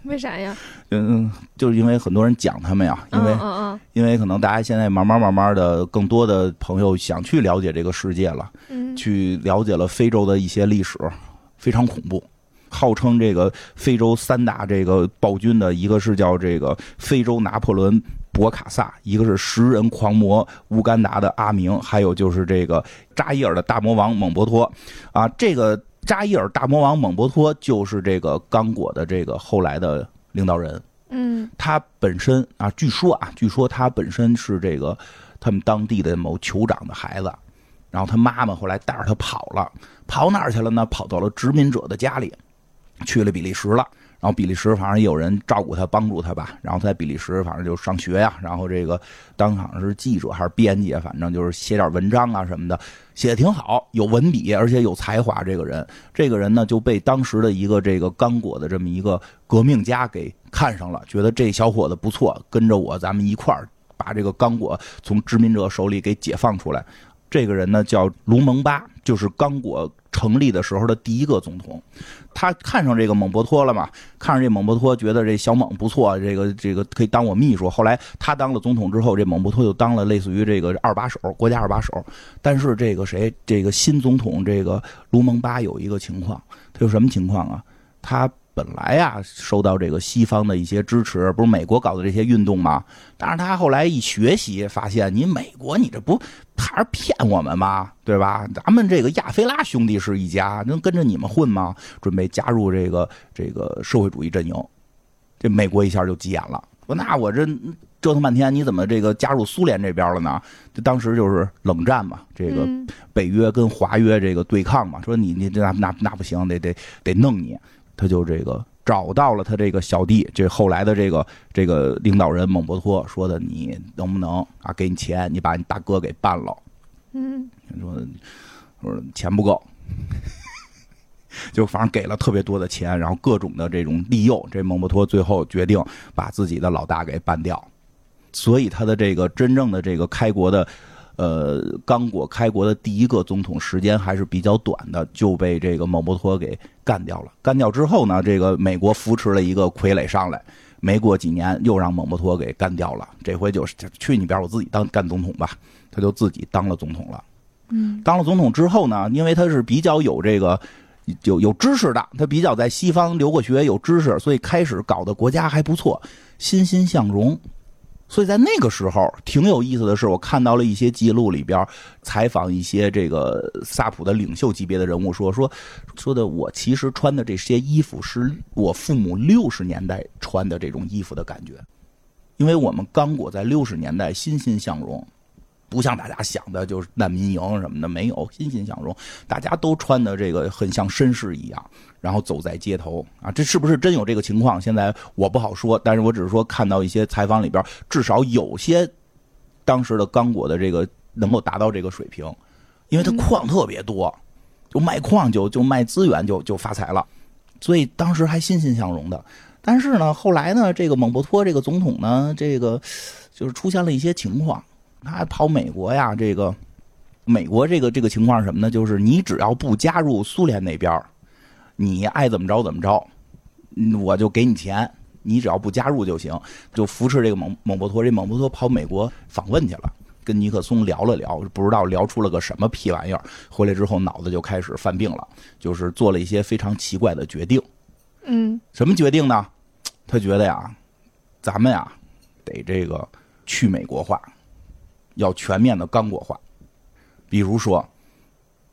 为啥呀？嗯，就是因为很多人讲他们呀，因为嗯嗯，因为可能大家现在慢慢慢慢的，更多的朋友想去了解这个世界了，嗯，去了解了非洲的一些历史，非常恐怖。号称这个非洲三大这个暴君的一个是叫这个非洲拿破仑博卡萨，一个是食人狂魔乌干达的阿明，还有就是这个扎伊尔的大魔王蒙博托，啊，这个。扎伊尔大魔王蒙博托就是这个刚果的这个后来的领导人。嗯，他本身啊，据说啊，据说他本身是这个他们当地的某酋长的孩子，然后他妈妈后来带着他跑了，跑哪儿去了呢？跑到了殖民者的家里，去了比利时了。然后比利时反正也有人照顾他、帮助他吧。然后在比利时反正就上学呀，然后这个当好像是记者还是编辑，反正就是写点文章啊什么的，写的挺好，有文笔，而且有才华。这个人，这个人呢就被当时的一个这个刚果的这么一个革命家给看上了，觉得这小伙子不错，跟着我，咱们一块儿把这个刚果从殖民者手里给解放出来。这个人呢叫卢蒙巴，就是刚果。成立的时候的第一个总统，他看上这个蒙博托了嘛？看上这蒙博托，觉得这小蒙不错，这个这个可以当我秘书。后来他当了总统之后，这蒙博托就当了类似于这个二把手，国家二把手。但是这个谁，这个新总统这个卢蒙巴有一个情况，他有什么情况啊？他。本来啊，受到这个西方的一些支持，不是美国搞的这些运动吗？但是他后来一学习，发现你美国你这不还是骗我们吗？对吧？咱们这个亚非拉兄弟是一家，能跟着你们混吗？准备加入这个这个社会主义阵营，这美国一下就急眼了，说那我这折腾半天，你怎么这个加入苏联这边了呢？就当时就是冷战嘛，这个北约跟华约这个对抗嘛，说你你那那那不行，得得得弄你。他就这个找到了他这个小弟，这后来的这个这个领导人蒙博托说的，你能不能啊给你钱，你把你大哥给办了？嗯，说说钱不够，就反正给了特别多的钱，然后各种的这种利诱，这蒙博托最后决定把自己的老大给办掉，所以他的这个真正的这个开国的。呃，刚果开国的第一个总统时间还是比较短的，就被这个蒙博托给干掉了。干掉之后呢，这个美国扶持了一个傀儡上来，没过几年又让蒙博托给干掉了。这回就是去你边，我自己当干总统吧，他就自己当了总统了。嗯，当了总统之后呢，因为他是比较有这个有有知识的，他比较在西方留过学，有知识，所以开始搞的国家还不错，欣欣向荣。所以在那个时候，挺有意思的是，我看到了一些记录里边采访一些这个萨普的领袖级别的人物，说说说的我其实穿的这些衣服是我父母六十年代穿的这种衣服的感觉，因为我们刚果在六十年代欣欣向荣。不像大家想的，就是难民营什么的没有，欣欣向荣，大家都穿的这个很像绅士一样，然后走在街头啊，这是不是真有这个情况？现在我不好说，但是我只是说看到一些采访里边，至少有些当时的刚果的这个能够达到这个水平，因为它矿特别多，就卖矿就就卖资源就就发财了，所以当时还欣欣向荣的。但是呢，后来呢，这个蒙博托这个总统呢，这个就是出现了一些情况。他跑美国呀，这个美国这个这个情况是什么呢？就是你只要不加入苏联那边你爱怎么着怎么着，我就给你钱。你只要不加入就行，就扶持这个蒙蒙博托。这蒙博托跑美国访问去了，跟尼克松聊了聊，不知道聊出了个什么屁玩意儿。回来之后脑子就开始犯病了，就是做了一些非常奇怪的决定。嗯，什么决定呢？他觉得呀，咱们呀得这个去美国化。要全面的刚果化，比如说，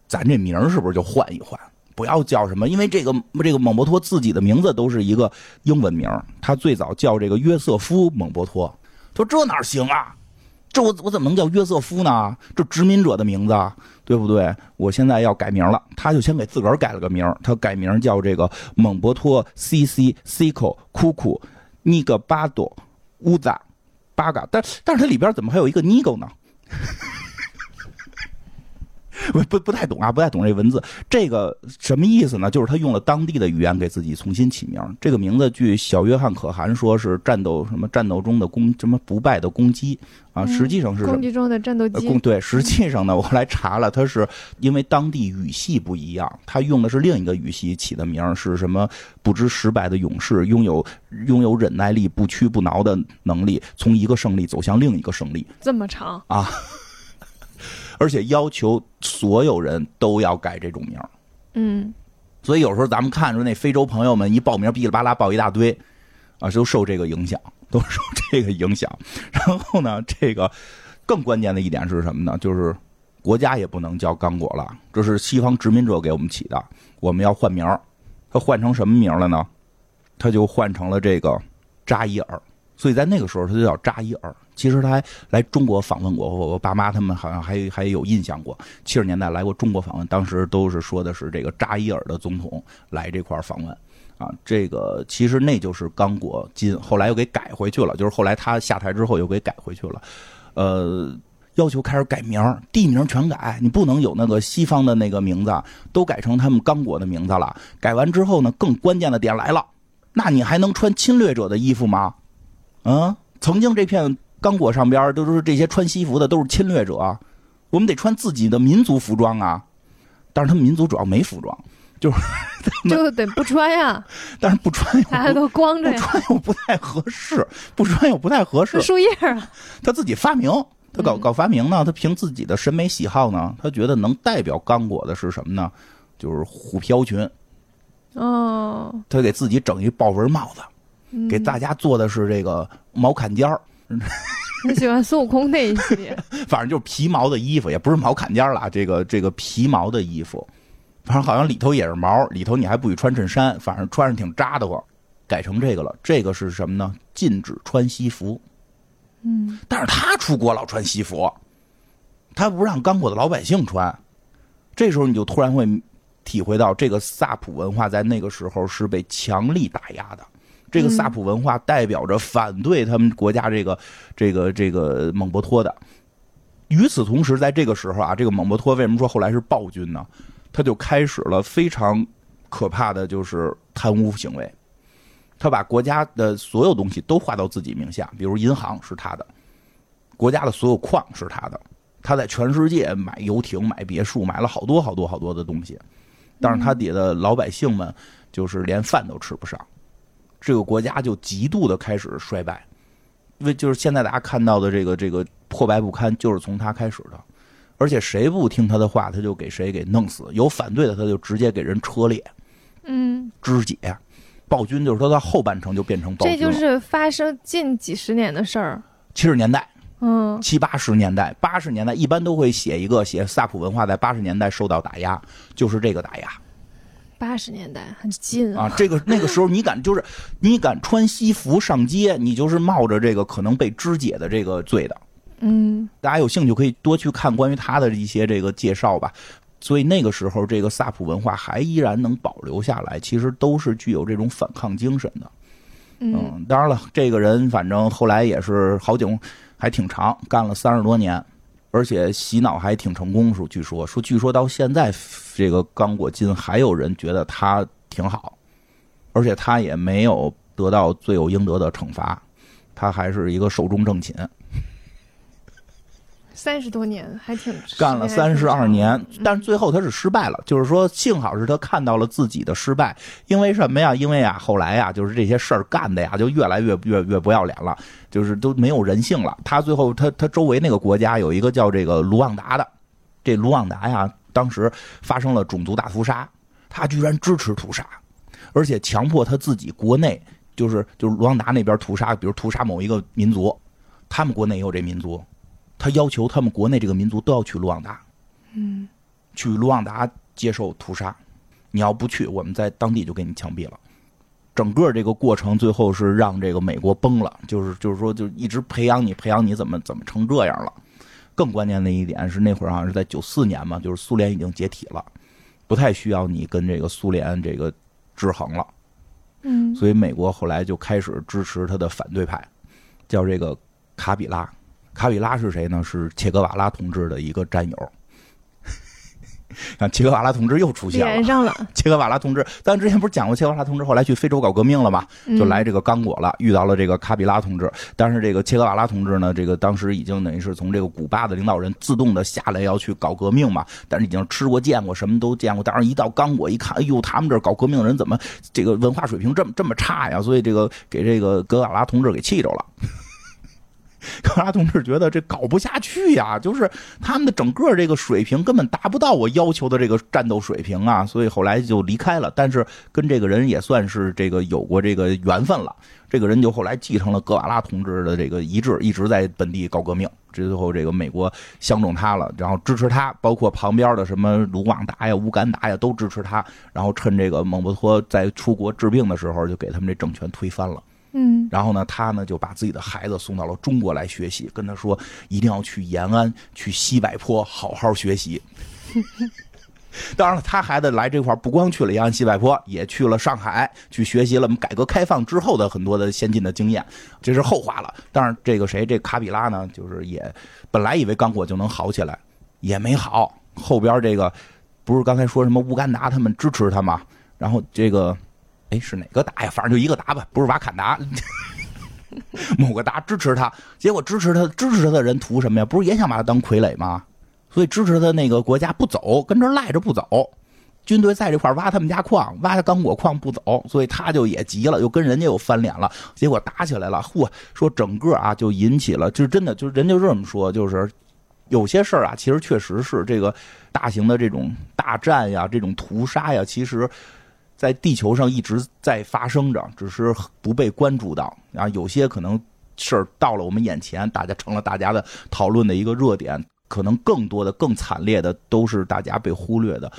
咱这名儿是不是就换一换？不要叫什么，因为这个这个蒙博托自己的名字都是一个英文名他最早叫这个约瑟夫蒙博托，他说这哪行啊？这我我怎么能叫约瑟夫呢？这殖民者的名字，对不对？我现在要改名了，他就先给自个儿改了个名他改名叫这个蒙博托 C C C 口库库尼格巴多乌扎。八嘎，但但是它里边怎么还有一个尼狗呢？不不不太懂啊，不太懂这文字，这个什么意思呢？就是他用了当地的语言给自己重新起名。这个名字据小约翰可汗说是战斗什么战斗中的攻什么不败的攻击啊，实际上是攻击中的战斗机。对，实际上呢，我后来查了，他是因为当地语系不一样，他用的是另一个语系起的名是什么？不知失败的勇士，拥有拥有忍耐力、不屈不挠的能力，从一个胜利走向另一个胜利。这么长啊！而且要求所有人都要改这种名嗯，所以有时候咱们看着那非洲朋友们一报名，哔哩吧啦报一大堆，啊，都受这个影响，都受这个影响。然后呢，这个更关键的一点是什么呢？就是国家也不能叫刚果了，这是西方殖民者给我们起的，我们要换名他换成什么名了呢？他就换成了这个扎伊尔。所以在那个时候，他就叫扎伊尔。其实他还来中国访问过，我爸妈他们好像还还有印象过。七十年代来过中国访问，当时都是说的是这个扎伊尔的总统来这块访问，啊，这个其实那就是刚果金，后来又给改回去了，就是后来他下台之后又给改回去了，呃，要求开始改名，地名全改，你不能有那个西方的那个名字，都改成他们刚果的名字了。改完之后呢，更关键的点来了，那你还能穿侵略者的衣服吗？嗯，曾经这片。刚果上边都是这些穿西服的都是侵略者，我们得穿自己的民族服装啊。但是他们民族主要没服装，就是 就得不穿呀。但是不穿，大家都光着，不穿又不太合适，不穿又不太合适。树叶啊，他自己发明，他搞搞发明呢，他凭自己的审美喜好呢，他觉得能代表刚果的是什么呢？就是虎飘裙。哦，他给自己整一豹纹帽子，给大家做的是这个毛坎肩儿。你 喜欢孙悟空那一系列，反正就是皮毛的衣服，也不是毛坎肩了，这个这个皮毛的衣服，反正好像里头也是毛，里头你还不许穿衬衫，反正穿上挺扎的慌。改成这个了，这个是什么呢？禁止穿西服。嗯，但是他出国老穿西服，他不让刚果的老百姓穿，这时候你就突然会体会到这个萨普文化在那个时候是被强力打压的。这个萨普文化代表着反对他们国家这个这个这个蒙博托的。与此同时，在这个时候啊，这个蒙博托为什么说后来是暴君呢？他就开始了非常可怕的就是贪污行为。他把国家的所有东西都划到自己名下，比如银行是他的，国家的所有矿是他的。他在全世界买游艇、买别墅，买了好多好多好多的东西。但是他底下的老百姓们就是连饭都吃不上，这个国家就极度的开始衰败。因为就是现在大家看到的这个这个破败不堪，就是从他开始的。而且谁不听他的话，他就给谁给弄死；有反对的，他就直接给人车裂，嗯，肢解。暴君就是说他后半程就变成暴君这就是发生近几十年的事儿。七十年代，嗯，七八十年代，八十年代一般都会写一个写萨普文化在八十年代受到打压，就是这个打压。八十年代很近啊，这个那个时候你敢就是你敢穿西服上街，你就是冒着这个可能被肢解的这个罪的。嗯，大家有兴趣可以多去看关于他的一些这个介绍吧。所以那个时候，这个萨普文化还依然能保留下来，其实都是具有这种反抗精神的。嗯，当然了，这个人反正后来也是好景还挺长，干了三十多年，而且洗脑还挺成功。说据说说，据说到现在，这个刚果金还有人觉得他挺好，而且他也没有得到罪有应得的惩罚，他还是一个寿终正寝。三十多年还挺 干了三十二年，但是最后他是失败了。就是说，幸好是他看到了自己的失败，因为什么呀？因为啊，后来呀，就是这些事儿干的呀，就越来越越越不要脸了，就是都没有人性了。他最后，他他周围那个国家有一个叫这个卢旺达的，这卢旺达呀，当时发生了种族大屠杀，他居然支持屠杀，而且强迫他自己国内，就是就是卢旺达那边屠杀，比如屠杀某一个民族，他们国内也有这民族。他要求他们国内这个民族都要去卢旺达，嗯，去卢旺达接受屠杀。你要不去，我们在当地就给你枪毙了。整个这个过程最后是让这个美国崩了，就是就是说，就一直培养你，培养你怎么怎么成这样了。更关键的一点是，那会儿好像是在九四年嘛，就是苏联已经解体了，不太需要你跟这个苏联这个制衡了。嗯，所以美国后来就开始支持他的反对派，叫这个卡比拉。卡比拉是谁呢？是切格瓦拉同志的一个战友。看，切格瓦拉同志又出现了。连上了。切格瓦拉同志，咱之前不是讲过切格瓦拉同志后来去非洲搞革命了吗？就来这个刚果了，遇到了这个卡比拉同志。但是这个切格瓦拉同志呢，这个当时已经等于是从这个古巴的领导人自动的下来要去搞革命嘛。但是已经吃过见过，什么都见过。但是一到刚果一看，哎呦，他们这搞革命的人怎么这个文化水平这么这么差呀？所以这个给这个格瓦拉同志给气着了。格瓦拉同志觉得这搞不下去呀，就是他们的整个这个水平根本达不到我要求的这个战斗水平啊，所以后来就离开了。但是跟这个人也算是这个有过这个缘分了。这个人就后来继承了格瓦拉同志的这个遗志，一直在本地搞革命。最后这个美国相中他了，然后支持他，包括旁边的什么卢旺达呀、乌干达呀都支持他。然后趁这个蒙博托在出国治病的时候，就给他们这政权推翻了。嗯，然后呢，他呢就把自己的孩子送到了中国来学习，跟他说一定要去延安、去西柏坡好好学习。当然了，他孩子来这块不光去了延安、西柏坡，也去了上海，去学习了改革开放之后的很多的先进的经验，这是后话了。但是这个谁，这卡比拉呢，就是也本来以为刚果就能好起来，也没好。后边这个不是刚才说什么乌干达他们支持他吗？然后这个。哎，是哪个达呀？反正就一个达吧，不是瓦坎达。某个达支持他，结果支持他支持他的人图什么呀？不是也想把他当傀儡吗？所以支持他那个国家不走，跟这赖着不走。军队在这块挖他们家矿，挖他刚果矿不走，所以他就也急了，又跟人家又翻脸了。结果打起来了，嚯！说整个啊就引起了，就是真的，就是人就这么说，就是有些事儿啊，其实确实是这个大型的这种大战呀，这种屠杀呀，其实。在地球上一直在发生着，只是不被关注到。啊，有些可能事儿到了我们眼前，大家成了大家的讨论的一个热点。可能更多的、更惨烈的都是大家被忽略的。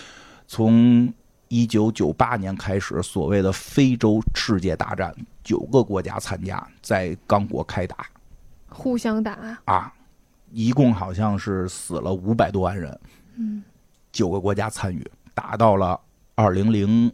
从一九九八年开始，所谓的非洲世界大战，九个国家参加，在刚果开打，互相打啊，一共好像是死了五百多万人。嗯，九个国家参与，打到了。二零零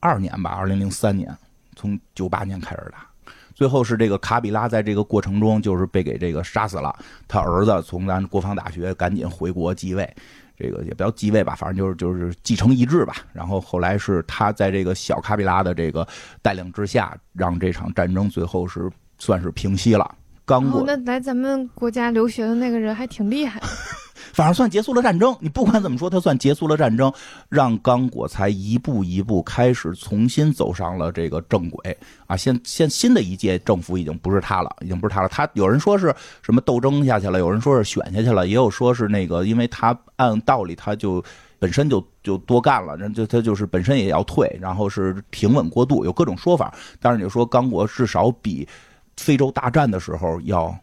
二年吧，二零零三年，从九八年开始打，最后是这个卡比拉在这个过程中就是被给这个杀死了，他儿子从咱国防大学赶紧回国继位，这个也不叫继位吧，反正就是就是继承遗志吧。然后后来是他在这个小卡比拉的这个带领之下，让这场战争最后是算是平息了。刚过那来咱们国家留学的那个人还挺厉害。反而算结束了战争，你不管怎么说，他算结束了战争，让刚果才一步一步开始重新走上了这个正轨啊！现现新的一届政府已经不是他了，已经不是他了。他有人说是什么斗争下去了，有人说是选下去了，也有说是那个，因为他按道理他就本身就就多干了，人就他就是本身也要退，然后是平稳过渡，有各种说法。但是你说刚果至少比非洲大战的时候要。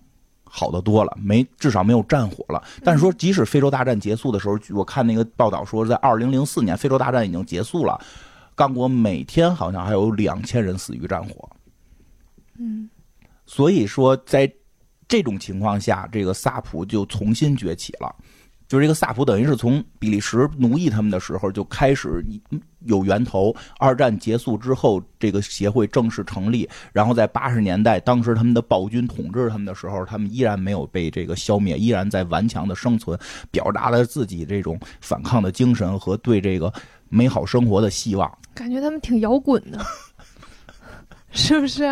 好的多了，没至少没有战火了。但是说，即使非洲大战结束的时候，我看那个报道说，在二零零四年非洲大战已经结束了，刚果每天好像还有两千人死于战火。嗯，所以说，在这种情况下，这个萨普就重新崛起了。就是这个萨普，等于是从比利时奴役他们的时候就开始有源头。二战结束之后，这个协会正式成立。然后在八十年代，当时他们的暴君统治他们的时候，他们依然没有被这个消灭，依然在顽强的生存，表达了自己这种反抗的精神和对这个美好生活的希望。感觉他们挺摇滚的，是不是？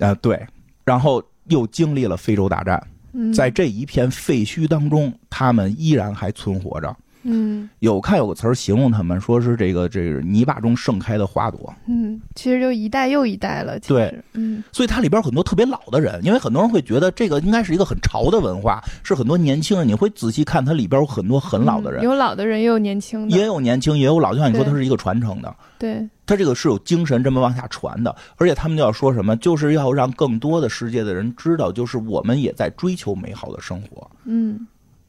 啊，对。然后又经历了非洲大战。在这一片废墟当中，他们依然还存活着。嗯，有看有个词儿形容他们，说是这个这个泥巴中盛开的花朵。嗯，其实就一代又一代了。对，嗯，所以它里边很多特别老的人，因为很多人会觉得这个应该是一个很潮的文化，是很多年轻人。你会仔细看，它里边有很多很老的人，有老的人，也有年轻的，也有年轻，也有老。就像你说，它是一个传承的。对，它这个是有精神这么往下传的，而且他们就要说什么，就是要让更多的世界的人知道，就是我们也在追求美好的生活。嗯。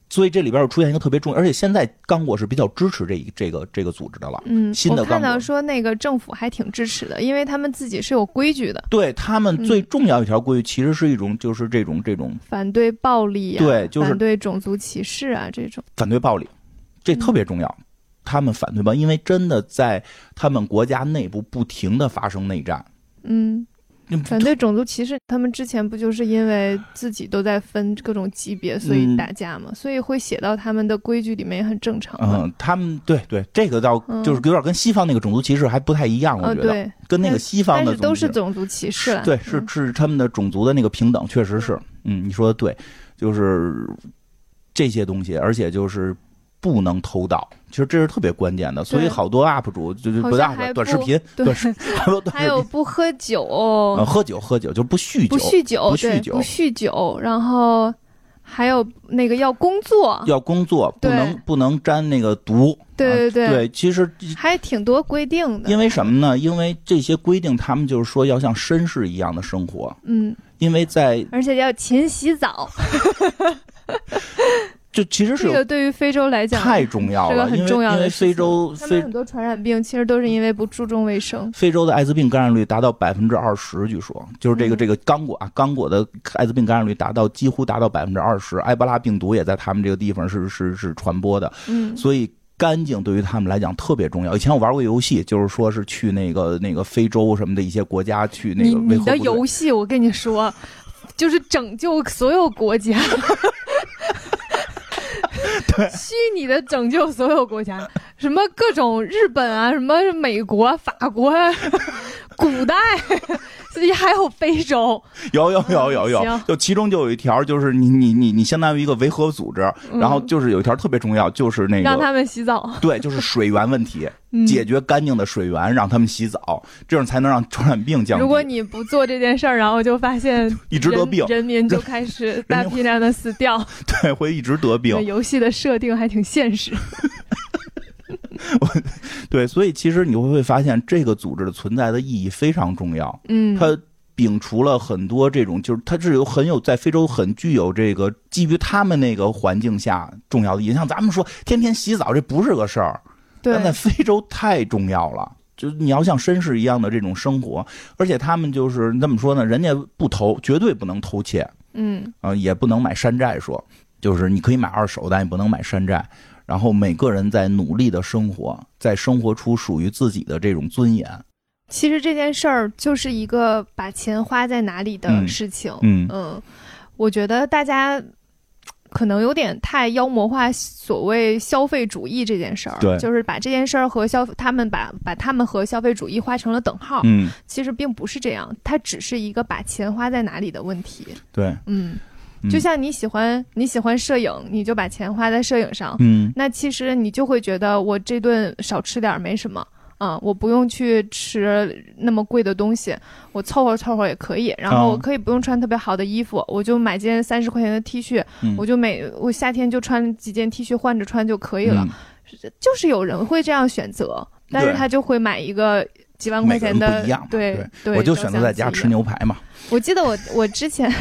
所以这里边又出现一个特别重要，而且现在刚果是比较支持这一这个这个组织的了。嗯，新的我看到说那个政府还挺支持的，因为他们自己是有规矩的。对他们最重要一条规矩，其实是一种就是这种这种反对暴力，对，就是反对种族歧视啊这种。反对暴力，这特别重要。他们反对暴，因为真的在他们国家内部不停的发生内战。嗯。反对种族歧视，他们之前不就是因为自己都在分各种级别，所以打架嘛？所以会写到他们的规矩里面也很正常。嗯，他们对对，这个倒就是有点跟西方那个种族歧视还不太一样，我觉得跟那个西方的都是种族歧视。对，是是他们的种族的那个平等，确实是。嗯，你说的对，就是这些东西，而且就是。不能偷盗，其实这是特别关键的，所以好多 UP 主就是不大短视频，短视 还有不喝酒，喝酒喝酒就不酗酒，不酗酒，不酗酒，不酗酒，然后还有那个要工作，要工作，不能不能沾那个毒，对对对，其实还挺多规定的，因为什么呢？因为这些规定，他们就是说要像绅士一样的生活，嗯，因为在而且要勤洗澡。就其实是这个对于非洲来讲太重要了，很重要因为非洲非很多传染病其实都是因为不注重卫生。非洲的艾滋病感染率达到百分之二十，据说就是这个这个刚果啊，刚果的艾滋病感染率达到几乎达到百分之二十，埃博拉病毒也在他们这个地方是是是传播的。嗯，所以干净对于他们来讲特别重要。以前我玩过游戏，就是说是去那个那个非洲什么的一些国家去那个。你的游戏，我跟你说，就是拯救所有国家。虚拟的拯救所有国家，什么各种日本啊，什么美国、法国，古代。自己还有非洲，有有有有有，就其中就有一条，就是你你你你相当于一个维和组织，然后就是有一条特别重要，就是那个让他们洗澡，对，就是水源问题，解决干净的水源，让他们洗澡，这样才能让传染病降低。如果你不做这件事儿，然后就发现一直得病，人民就开始 大批量的死掉，对，会一直得病。游戏的设定还挺现实。我对，所以其实你会会发现，这个组织的存在的意义非常重要。嗯，它摒除了很多这种，就是它是有很有在非洲很具有这个基于他们那个环境下重要的意义。像咱们说天天洗澡，这不是个事儿，但在非洲太重要了。就你要像绅士一样的这种生活，而且他们就是怎么说呢？人家不偷，绝对不能偷窃。嗯，啊，也不能买山寨，说就是你可以买二手，但也不能买山寨。然后每个人在努力的生活，在生活出属于自己的这种尊严。其实这件事儿就是一个把钱花在哪里的事情。嗯嗯，我觉得大家可能有点太妖魔化所谓消费主义这件事儿。对，就是把这件事儿和消他们把把他们和消费主义画成了等号。嗯，其实并不是这样，它只是一个把钱花在哪里的问题。对，嗯，就像你喜欢你喜欢摄影，你就把钱花在摄影上。嗯，那其实你就会觉得我这顿少吃点没什么。嗯，我不用去吃那么贵的东西，我凑合凑合也可以。然后我可以不用穿特别好的衣服，我就买件三十块钱的 T 恤，我就每我夏天就穿几件 T 恤换着穿就可以了。就是有人会这样选择，但是他就会买一个几万块钱的，对对，我就选择在家吃牛排嘛。我记得我我之前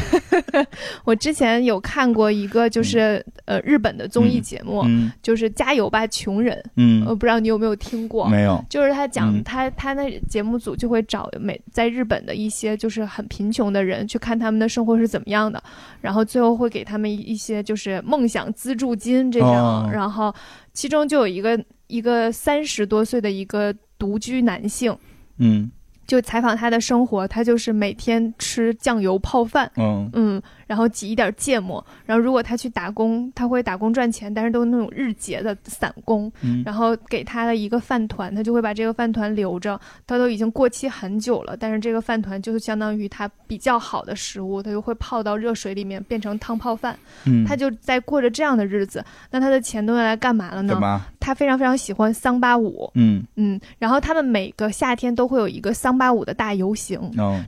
我之前有看过一个就是呃日本的综艺节目，就是加油吧穷人，嗯，我不知道你有没有听过，没有，就是他讲他他那节目组就会找每在日本的一些就是很贫穷的人去看他们的生活是怎么样的，然后最后会给他们一些就是梦想资助金这种，然后其中就有一个一个三十多岁的一个独居男性，嗯。就采访他的生活，他就是每天吃酱油泡饭，嗯。嗯，然后挤一点芥末，然后如果他去打工，他会打工赚钱，但是都是那种日结的散工，然后给他的一个饭团，他就会把这个饭团留着，他都已经过期很久了，但是这个饭团就是相当于他比较好的食物，他就会泡到热水里面变成汤泡饭，嗯，他就在过着这样的日子，那他的钱都用来干嘛了呢？他非常非常喜欢桑巴舞，嗯。嗯，然后他们每个夏天都会有一个桑巴舞的大游行，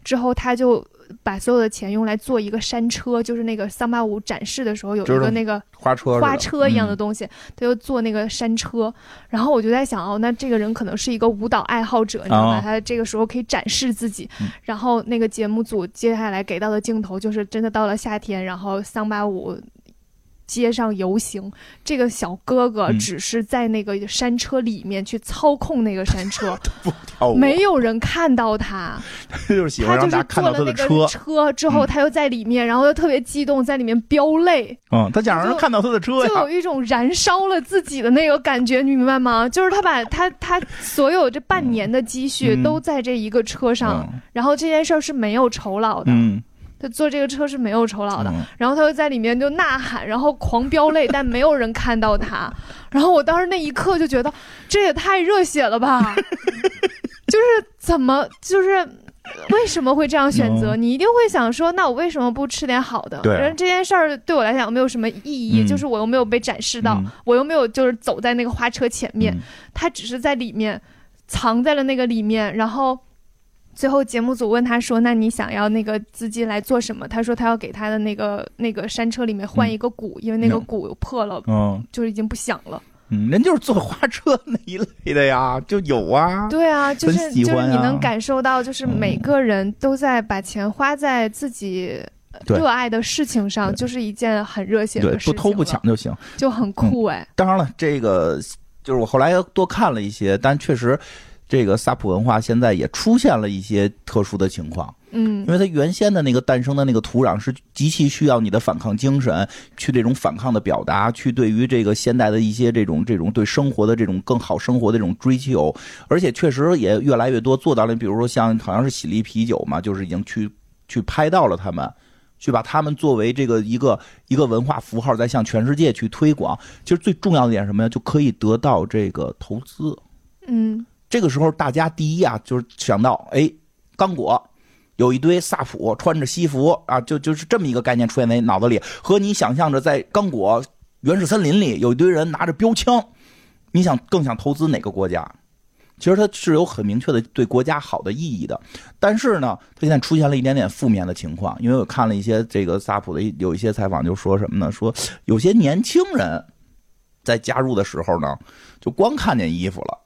之后他就把所有的钱用来做一个山车，就是那个桑巴舞展示的时候有一个那个花车花车一样的东西，他就做那个山车。然后我就在想，哦，那这个人可能是一个舞蹈爱好者，你知道吗？他这个时候可以展示自己。然后那个节目组接下来给到的镜头就是真的到了夏天，然后桑巴舞。街上游行，这个小哥哥只是在那个山车里面去操控那个山车，没有人看到他。他 就是喜欢让大家看到他的车。车之后，他又在里面，然后又特别激动，在里面飙泪。嗯，他想让人看到他的车，就有一种燃烧了自己的那个感觉，你明白吗？就是他把他他所有这半年的积蓄都在这一个车上，然后这件事儿是没有酬劳的。他坐这个车是没有酬劳的，然后他就在里面就呐喊，然后狂飙泪，但没有人看到他。然后我当时那一刻就觉得，这也太热血了吧！就是怎么，就是为什么会这样选择？你一定会想说，那我为什么不吃点好的？对，这件事儿对我来讲没有什么意义，就是我又没有被展示到，我又没有就是走在那个花车前面，他只是在里面藏在了那个里面，然后。最后节目组问他说：“那你想要那个资金来做什么？”他说：“他要给他的那个那个山车里面换一个鼓，因为那个鼓破了，嗯，就是已经不响了。”嗯，人就是坐花车那一类的呀，就有啊。对啊，就是就是你能感受到，就是每个人都在把钱花在自己热爱的事情上，就是一件很热血的事情。不偷不抢就行，就很酷哎。当然了，这个就是我后来多看了一些，但确实。这个萨普文化现在也出现了一些特殊的情况，嗯，因为它原先的那个诞生的那个土壤是极其需要你的反抗精神，去这种反抗的表达，去对于这个现代的一些这种这种对生活的这种更好生活的这种追求，而且确实也越来越多做到了。比如说像好像是喜力啤酒嘛，就是已经去去拍到了他们，去把他们作为这个一个一个文化符号，在向全世界去推广。其实最重要的点什么呀？就可以得到这个投资，嗯。这个时候，大家第一啊，就是想到，哎，刚果有一堆萨普穿着西服啊，就就是这么一个概念出现在脑子里，和你想象着在刚果原始森林里有一堆人拿着标枪，你想更想投资哪个国家？其实它是有很明确的对国家好的意义的，但是呢，它现在出现了一点点负面的情况，因为我看了一些这个萨普的有一些采访，就说什么呢？说有些年轻人在加入的时候呢，就光看见衣服了。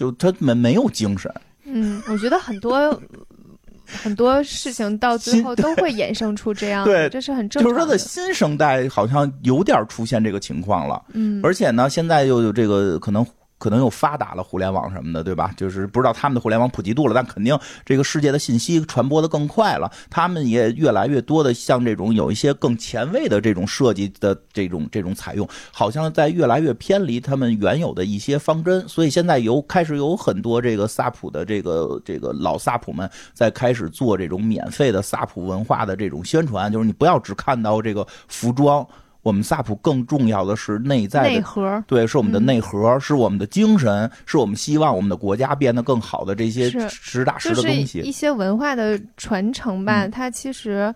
就他没没有精神，嗯，我觉得很多 很多事情到最后都会衍生出这样，对，这是很正常。就是说的新生代好像有点出现这个情况了，嗯，而且呢，现在又有这个可能可能又发达了，互联网什么的，对吧？就是不知道他们的互联网普及度了，但肯定这个世界的信息传播的更快了。他们也越来越多的像这种有一些更前卫的这种设计的这种这种采用，好像在越来越偏离他们原有的一些方针。所以现在有开始有很多这个萨普的这个这个老萨普们在开始做这种免费的萨普文化的这种宣传，就是你不要只看到这个服装。我们萨普更重要的是内在内核，对，是我们的内核，是我们的精神，是我们希望我们的国家变得更好的这些实打实的东西。一些文化的传承吧，它其实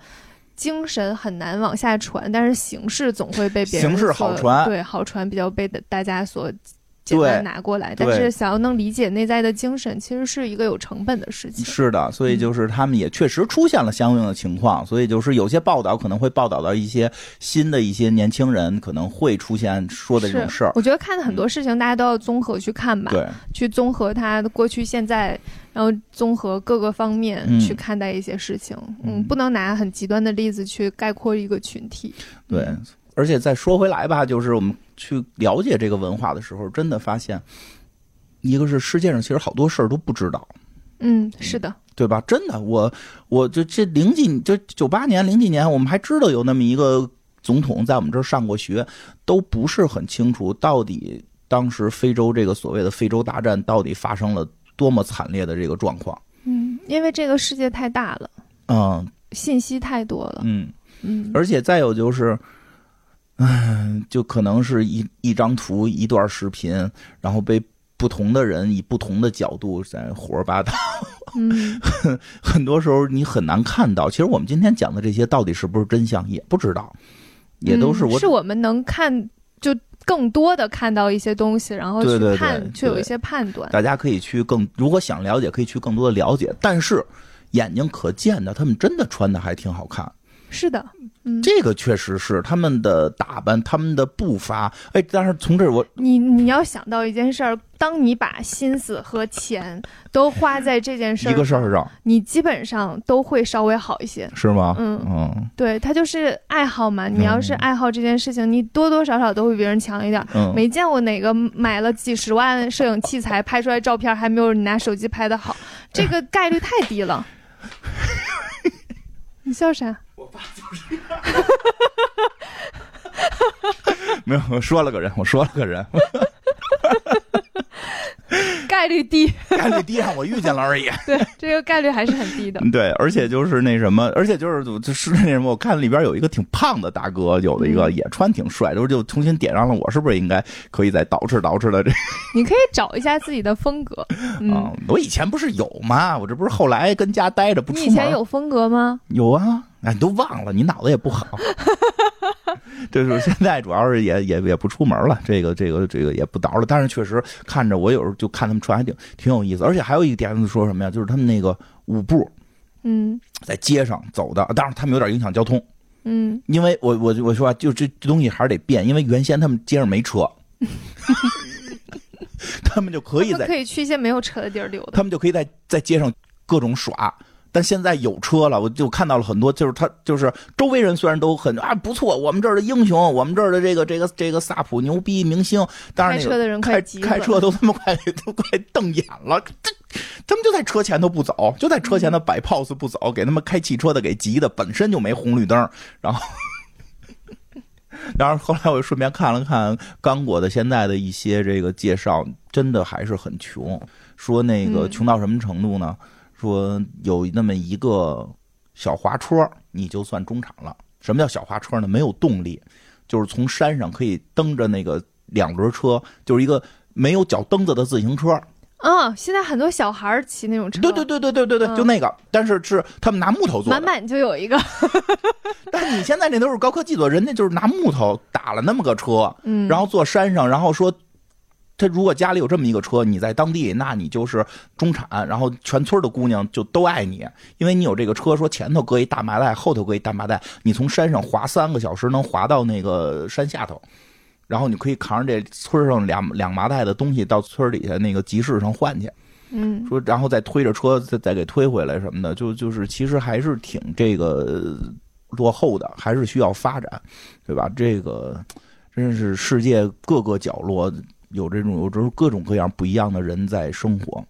精神很难往下传，但是形式总会被别人形式好传，对，好传比较被大家所。简单拿过来，但是想要能理解内在的精神，其实是一个有成本的事情。是的，所以就是他们也确实出现了相应的情况，所以就是有些报道可能会报道到一些新的一些年轻人可能会出现说的这种事儿。我觉得看的很多事情，大家都要综合去看吧，对，去综合他过去、现在，然后综合各个方面去看待一些事情。嗯，不能拿很极端的例子去概括一个群体。对。而且再说回来吧，就是我们去了解这个文化的时候，真的发现，一个是世界上其实好多事儿都不知道。嗯，是的，对吧？真的，我我就这零几就九八年零几年，我们还知道有那么一个总统在我们这儿上过学，都不是很清楚到底当时非洲这个所谓的非洲大战到底发生了多么惨烈的这个状况。嗯，因为这个世界太大了，嗯，信息太多了，嗯嗯，而且再有就是。嗯，就可能是一一张图、一段视频，然后被不同的人以不同的角度在胡说八道。嗯，很多时候你很难看到。其实我们今天讲的这些到底是不是真相，也不知道，也都是我是我们能看就更多的看到一些东西，然后去判，去有一些判断。大家可以去更，如果想了解，可以去更多的了解。但是眼睛可见的，他们真的穿的还挺好看。是的。这个确实是他们的打扮，他们的步伐。哎，但是从这我你你要想到一件事儿，当你把心思和钱都花在这件事一个事儿上，你基本上都会稍微好一些，是吗？嗯嗯，对他就是爱好嘛。你要是爱好这件事情，你多多少少都会比别人强一点。没见过哪个买了几十万摄影器材拍出来照片还没有你拿手机拍的好，这个概率太低了。你笑啥？我爸就是。没有，我说了个人，我说了个人。概率低，概率低，啊我遇见了而已。对，这个概率还是很低的。对，而且就是那什么，而且就是就是那什么，我看里边有一个挺胖的大哥，有的一个也穿挺帅，就就重新点上了我，是不是应该可以再捯饬捯饬的？这你可以找一下自己的风格 啊！我以前不是有吗？我这不是后来跟家待着不出门。以前有风格吗？有啊。哎，你都忘了，你脑子也不好。就是现在主要是也也也不出门了，这个这个这个也不倒了。但是确实看着我有时候就看他们穿还挺挺有意思，而且还有一个点子说什么呀？就是他们那个舞步，嗯，在街上走的，当然他们有点影响交通，嗯，因为我我我说啊就这这东西还是得变，因为原先他们街上没车，他们就可以在可以去一些没有车的地儿溜达，他们就可以在在街上各种耍。但现在有车了，我就看到了很多，就是他，就是周围人虽然都很啊不错，我们这儿的英雄，我们这儿的这个这个这个萨普牛逼明星，当然开车的人开开车都他妈快 都快瞪眼了，这他们就在车前头不走，就在车前头摆 pose 不走，给他们开汽车的给急的，本身就没红绿灯，然后，然后后来我顺便看了看刚果的现在的一些这个介绍，真的还是很穷，说那个穷到什么程度呢？说有那么一个小滑车，你就算中场了。什么叫小滑车呢？没有动力，就是从山上可以蹬着那个两轮车，就是一个没有脚蹬子的自行车。嗯，现在很多小孩骑那种车。对对对对对对对，就那个，但是是他们拿木头做的。满满就有一个。但是你现在那都是高科技做，人家就是拿木头打了那么个车，嗯，然后坐山上，然后说。他如果家里有这么一个车，你在当地，那你就是中产，然后全村的姑娘就都爱你，因为你有这个车。说前头搁一大麻袋，后头搁一大麻袋，你从山上滑三个小时能滑到那个山下头，然后你可以扛着这村上两两麻袋的东西到村底下那个集市上换去。嗯，说然后再推着车再再给推回来什么的，就就是其实还是挺这个落后的，还是需要发展，对吧？这个真是世界各个角落。有这种有这种各种各样不一样的人在生活。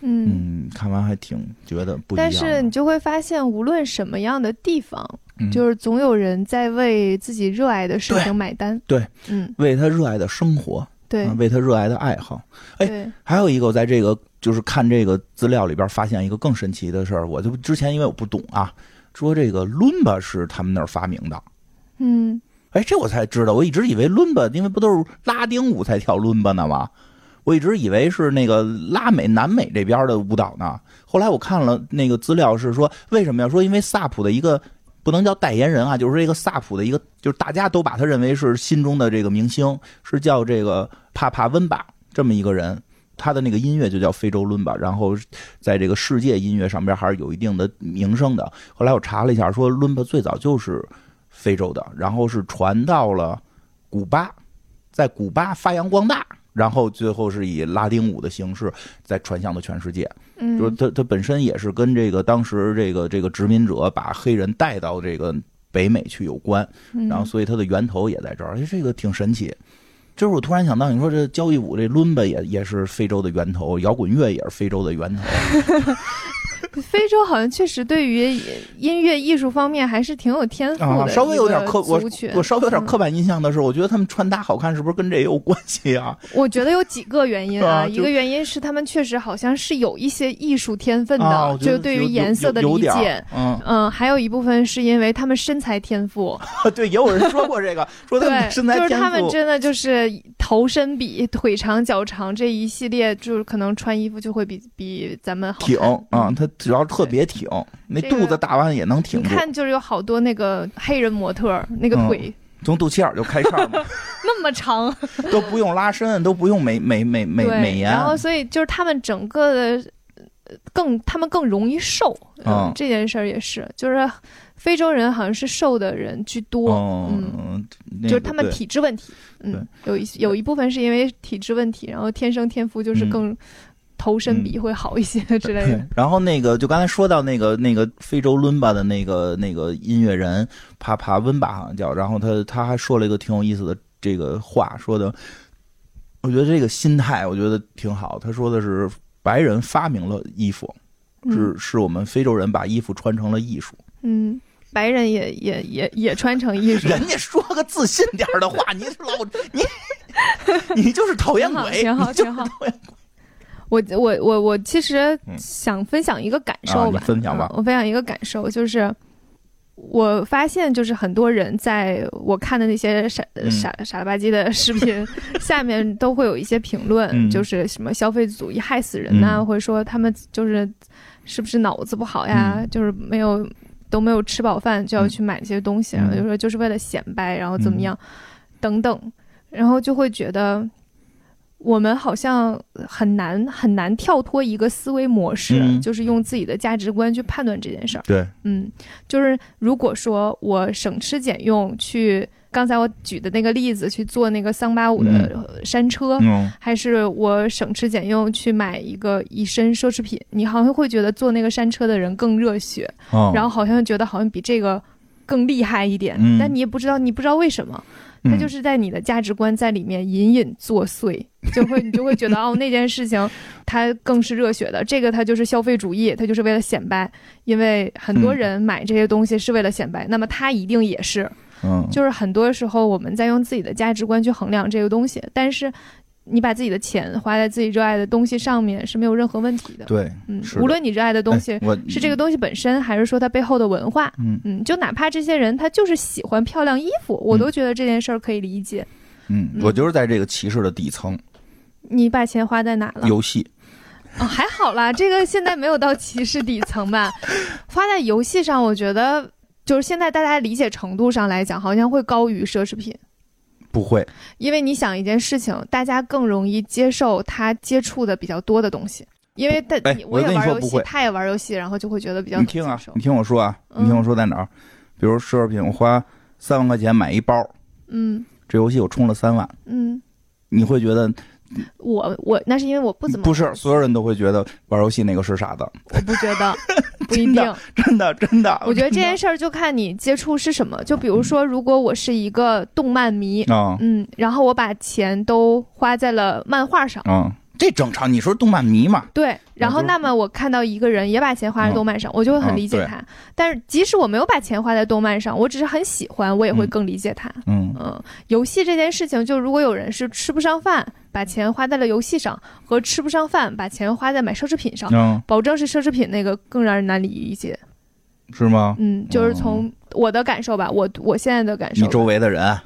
嗯，看完还挺觉得不一样。但是你就会发现，无论什么样的地方，就是总有人在为自己热爱的事情买单。对，嗯，为他热爱的生活，对，为他热爱的爱好。哎，还有一个，我在这个就是看这个资料里边发现一个更神奇的事儿。我就之前因为我不懂啊，说这个伦巴是他们那儿发明的。嗯，哎，这我才知道，我一直以为伦巴，因为不都是拉丁舞才跳伦巴呢吗？我一直以为是那个拉美、南美这边的舞蹈呢。后来我看了那个资料，是说为什么要说因为萨普的一个不能叫代言人啊，就是这个萨普的一个，就是大家都把他认为是心中的这个明星，是叫这个帕帕温巴这么一个人，他的那个音乐就叫非洲伦巴，然后在这个世界音乐上边还是有一定的名声的。后来我查了一下，说伦巴最早就是非洲的，然后是传到了古巴，在古巴发扬光大。然后最后是以拉丁舞的形式再传向了全世界，嗯就是它它本身也是跟这个当时这个这个殖民者把黑人带到这个北美去有关，然后所以它的源头也在这儿，哎，这个挺神奇。就是我突然想到，你说这交谊舞这伦巴也也是非洲的源头，摇滚乐也是非洲的源头。非洲好像确实对于音乐艺术方面还是挺有天赋的。稍微有点刻我我稍微有点刻板印象的是，我觉得他们穿搭好看，是不是跟这也有关系啊？我觉得有几个原因啊，一个原因是他们确实好像是有一些艺术天分的，就对于颜色的理解，嗯嗯，还有一部分是因为他们身材天赋。对，也有人说过这个，说他们身材天赋，就是他们真的就是头身比、腿长、脚长这一系列，就是可能穿衣服就会比比咱们好挺啊，他。主要特别挺，那肚子打完也能挺。你看，就是有好多那个黑人模特，那个腿从肚脐眼就开叉嘛，那么长，都不用拉伸，都不用美美美美美颜。然后，所以就是他们整个的更，他们更容易瘦。嗯，这件事儿也是，就是非洲人好像是瘦的人居多。嗯，就是他们体质问题。嗯，有一有一部分是因为体质问题，然后天生天赋就是更。头身比会好一些之类的。然后那个，就刚才说到那个那个非洲伦巴的那个那个音乐人帕帕温巴好像叫，然后他他还说了一个挺有意思的这个话，说的，我觉得这个心态我觉得挺好。他说的是白人发明了衣服，是是我们非洲人把衣服穿成了艺术。嗯，白人也也也也穿成艺术。人家说个自信点的话，你老你你就是讨厌鬼，挺好挺好。我我我我其实想分享一个感受吧，分享吧。我分享一个感受，就是我发现，就是很多人在我看的那些傻傻傻了吧唧的视频 下面，都会有一些评论，就是什么消费主义害死人呐，或者说他们就是是不是脑子不好呀，就是没有都没有吃饱饭就要去买这些东西，然后就说就是为了显摆，然后怎么样等等，然后就会觉得。我们好像很难很难跳脱一个思维模式，就是用自己的价值观去判断这件事儿。对，嗯，就是如果说我省吃俭用去，刚才我举的那个例子去做那个桑巴舞的山车，还是我省吃俭用去买一个一身奢侈品，你好像会觉得坐那个山车的人更热血，然后好像觉得好像比这个更厉害一点，但你也不知道，你不知道为什么。他就是在你的价值观在里面隐隐作祟，就会你就会觉得 哦，那件事情它更是热血的，这个它就是消费主义，它就是为了显摆，因为很多人买这些东西是为了显摆，那么它一定也是，嗯，就是很多时候我们在用自己的价值观去衡量这个东西，但是。你把自己的钱花在自己热爱的东西上面是没有任何问题的。对，嗯，无论你热爱的东西是这个东西本身，还是说它背后的文化，嗯嗯，就哪怕这些人他就是喜欢漂亮衣服，我都觉得这件事儿可以理解。嗯，我就是在这个歧视的底层。你把钱花在哪了？游戏。哦，还好啦，这个现在没有到歧视底层吧？花在游戏上，我觉得就是现在大家理解程度上来讲，好像会高于奢侈品。不会，因为你想一件事情，大家更容易接受他接触的比较多的东西，因为他我也玩游戏，他也玩游戏，然后就会觉得比较。你听啊，你听我说啊，你听我说在哪儿？比如奢侈品，我花三万块钱买一包，嗯，这游戏我充了三万，嗯，你会觉得我我那是因为我不怎么不是所有人都会觉得玩游戏那个是傻子，我不觉得，不一定，真的真的。我觉得这件事儿就看你接触是什么，就比如说，如果我是一个动漫迷啊，嗯，然后我把钱都花在了漫画上，嗯。这正常，你说动漫迷嘛？对，然后那么我看到一个人也把钱花在动漫上，我就会很理解他。但是即使我没有把钱花在动漫上，我只是很喜欢，我也会更理解他。嗯嗯，游戏这件事情，就如果有人是吃不上饭，把钱花在了游戏上，和吃不上饭把钱花在买奢侈品上，保证是奢侈品那个更让人难以理解，是吗？嗯，就是从我的感受吧，我我现在的感受，你周围的人，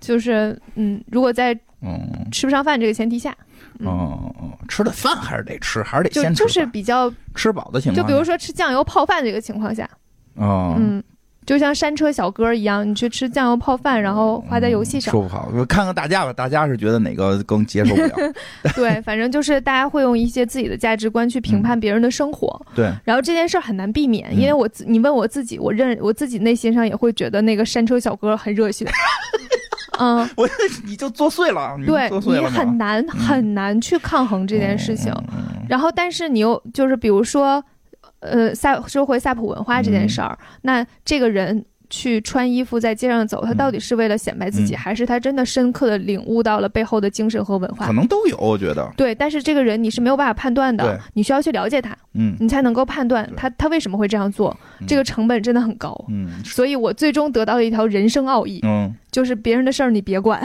就是嗯，如果在嗯吃不上饭这个前提下。哦哦，吃的饭还是得吃，还是得先吃。就是比较吃饱的情况。就比如说吃酱油泡饭这个情况下，哦，嗯，就像山车小哥一样，你去吃酱油泡饭，然后花在游戏上。说不好，看看大家吧，大家是觉得哪个更接受不了？对，反正就是大家会用一些自己的价值观去评判别人的生活。对，然后这件事很难避免，因为我你问我自己，我认我自己内心上也会觉得那个山车小哥很热血。嗯，我你就作祟了，对你很难很难去抗衡这件事情。然后，但是你又就是比如说，呃，萨说回萨普文化这件事儿，那这个人。去穿衣服在街上走，他到底是为了显摆自己，还是他真的深刻的领悟到了背后的精神和文化？可能都有，我觉得。对，但是这个人你是没有办法判断的，你需要去了解他，嗯，你才能够判断他他为什么会这样做。这个成本真的很高，嗯，所以我最终得到了一条人生奥义，嗯，就是别人的事儿你别管，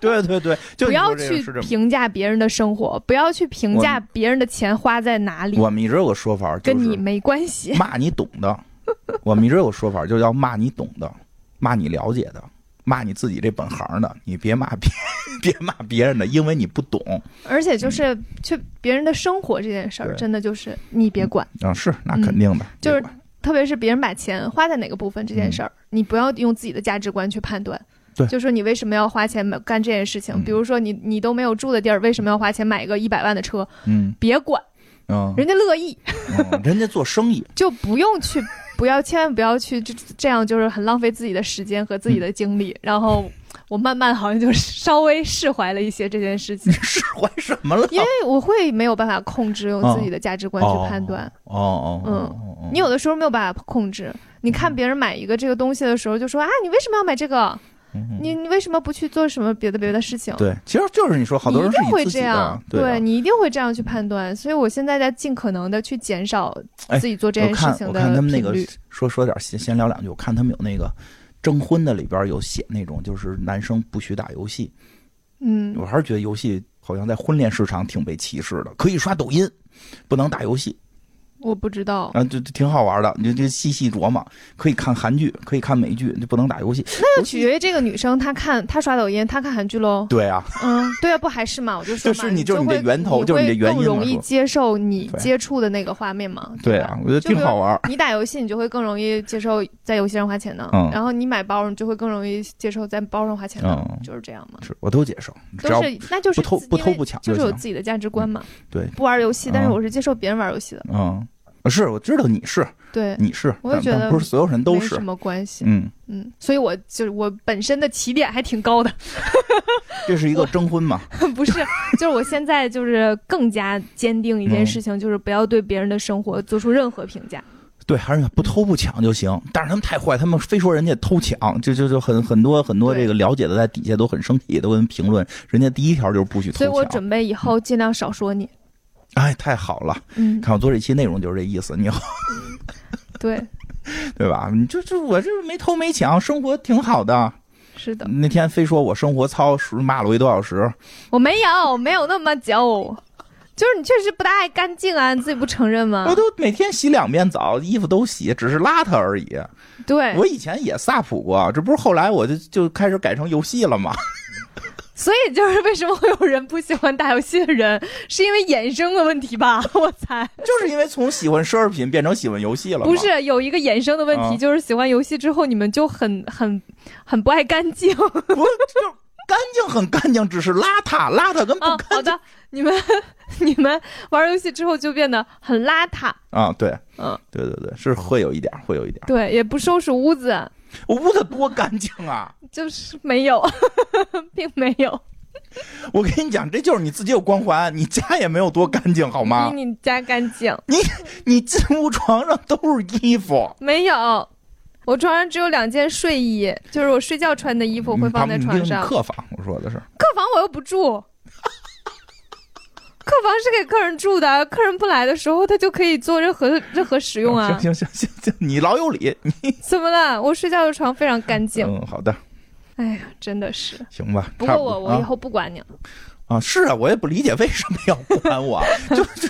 对 对对，不要去评价别人的生活，不要去评价别人的钱花在哪里。我们一直有个说法，跟你没关系，骂你懂的。我们一直有说法，就要骂你懂的，骂你了解的，骂你自己这本行的，你别骂别 别骂别人的，因为你不懂。而且就是去别人的生活这件事儿，真的就是你别管啊，是那肯定的，就是特别是别人把钱花在哪个部分这件事儿，你不要用自己的价值观去判断。对，就说你为什么要花钱买干这件事情？比如说你你都没有住的地儿，为什么要花钱买一个一百万的车？嗯，别管，嗯，人家乐意，人家做生意 就不用去。不要，千万不要去，这这样就是很浪费自己的时间和自己的精力。然后我慢慢好像就稍微释怀了一些这件事情。释怀什么了？因为我会没有办法控制，用自己的价值观去判断。哦哦，嗯，你有的时候没有办法控制。你看别人买一个这个东西的时候，就说啊，你为什么要买这个？你你为什么不去做什么别的别的事情？对，其实就是你说好多人一定会这样，对你一定会这样去判断。所以我现在在尽可能的去减少自己做这件事情的我看他们那个说说点先先聊两句。我看他们有那个征婚的里边有写那种，就是男生不许打游戏。嗯，我还是觉得游戏好像在婚恋市场挺被歧视的，可以刷抖音，不能打游戏。我不知道啊，就挺好玩的，你就细细琢磨，可以看韩剧，可以看美剧，就不能打游戏。那就取决于这个女生，她看她刷抖音，她看韩剧喽。对啊，嗯，对啊，不还是嘛？我就说就是你就是你的源头，就是你的原因。更容易接受你接触的那个画面嘛？对啊，我觉得挺好玩。你打游戏，你就会更容易接受在游戏上花钱的。然后你买包，你就会更容易接受在包上花钱的，就是这样嘛。是，我都接受，都是那就是不偷不偷不抢，就是有自己的价值观嘛。对，不玩游戏，但是我是接受别人玩游戏的。嗯。是，我知道你是，对，你是，我也觉得不是所有人都是什么关系，嗯嗯，所以我就是我本身的起点还挺高的，这是一个 征婚嘛？不是，就是我现在就是更加坚定一件事情，就是不要对别人的生活做出任何评价。对，还是不偷不抢就行。但是他们太坏，他们非说人家偷抢，就就就很很多很多这个了解的在底下都很生气，都跟评论。人家第一条就是不许偷抢，所以我准备以后尽量少说你。哎，太好了！嗯，看我做这期内容就是这意思。你好，对，对吧？你就就我这没偷没抢，生活挺好的。是的。那天非说我生活糙，骂了我一多小时。我没有，没有那么久，就是你确实不大爱干净啊，你自己不承认吗？我都每天洗两遍澡，衣服都洗，只是邋遢而已。对，我以前也萨普过，这不是后来我就就开始改成游戏了吗？所以就是为什么会有人不喜欢打游戏的人，是因为衍生的问题吧？我猜，就是因为从喜欢奢侈品变成喜欢游戏了。不是有一个衍生的问题，就是喜欢游戏之后，你们就很很很不爱干净。不，就干净很干净，只是邋遢，邋遢跟不干净。好的，你们 你们玩游戏之后就变得很邋遢啊？对，嗯，对对对，是会有一点，会有一点。对，也不收拾屋子。屋子多干净啊！就是没有，并没有。我跟你讲，这就是你自己有光环，你家也没有多干净，好吗？比你家干净。你你进屋床上都是衣服，没有，我床上只有两件睡衣，就是我睡觉穿的衣服会放在床上。客房，我说的是客房，我又不住。客房是给客人住的，客人不来的时候，他就可以做任何任何使用啊。行行行行行，你老有理。你 怎么了？我睡觉的床非常干净。嗯，好的。哎呀，真的是行吧。不过我我以后不管你了。啊，是啊，我也不理解为什么要管我，就 就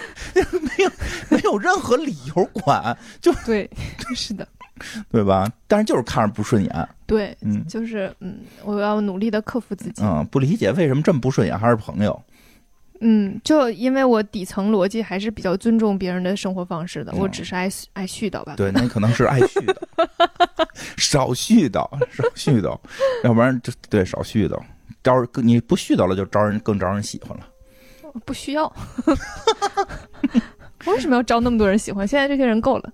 没有没有任何理由管，就对，是的，对吧？但是就是看着不顺眼。对，嗯，就是嗯，我要努力的克服自己。嗯，不理解为什么这么不顺眼，还是朋友。嗯，就因为我底层逻辑还是比较尊重别人的生活方式的，我只是爱爱絮叨吧。对，那可能是爱絮叨，少絮叨，少絮叨，要不然就对少絮叨，招你不絮叨了就招人更招人喜欢了。不需要，为什么要招那么多人喜欢？现在这些人够了。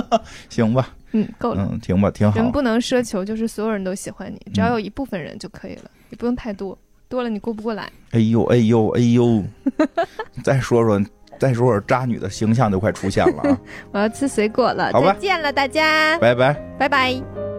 行吧。嗯，够了。嗯，停吧，挺好。人不能奢求就是所有人都喜欢你，只要有一部分人就可以了，也不用太多。多了你过不过来。哎呦哎呦哎 呦！再说说，再说说渣女的形象就快出现了啊！我要吃水果了，好吧，再见了大家，拜拜，拜拜。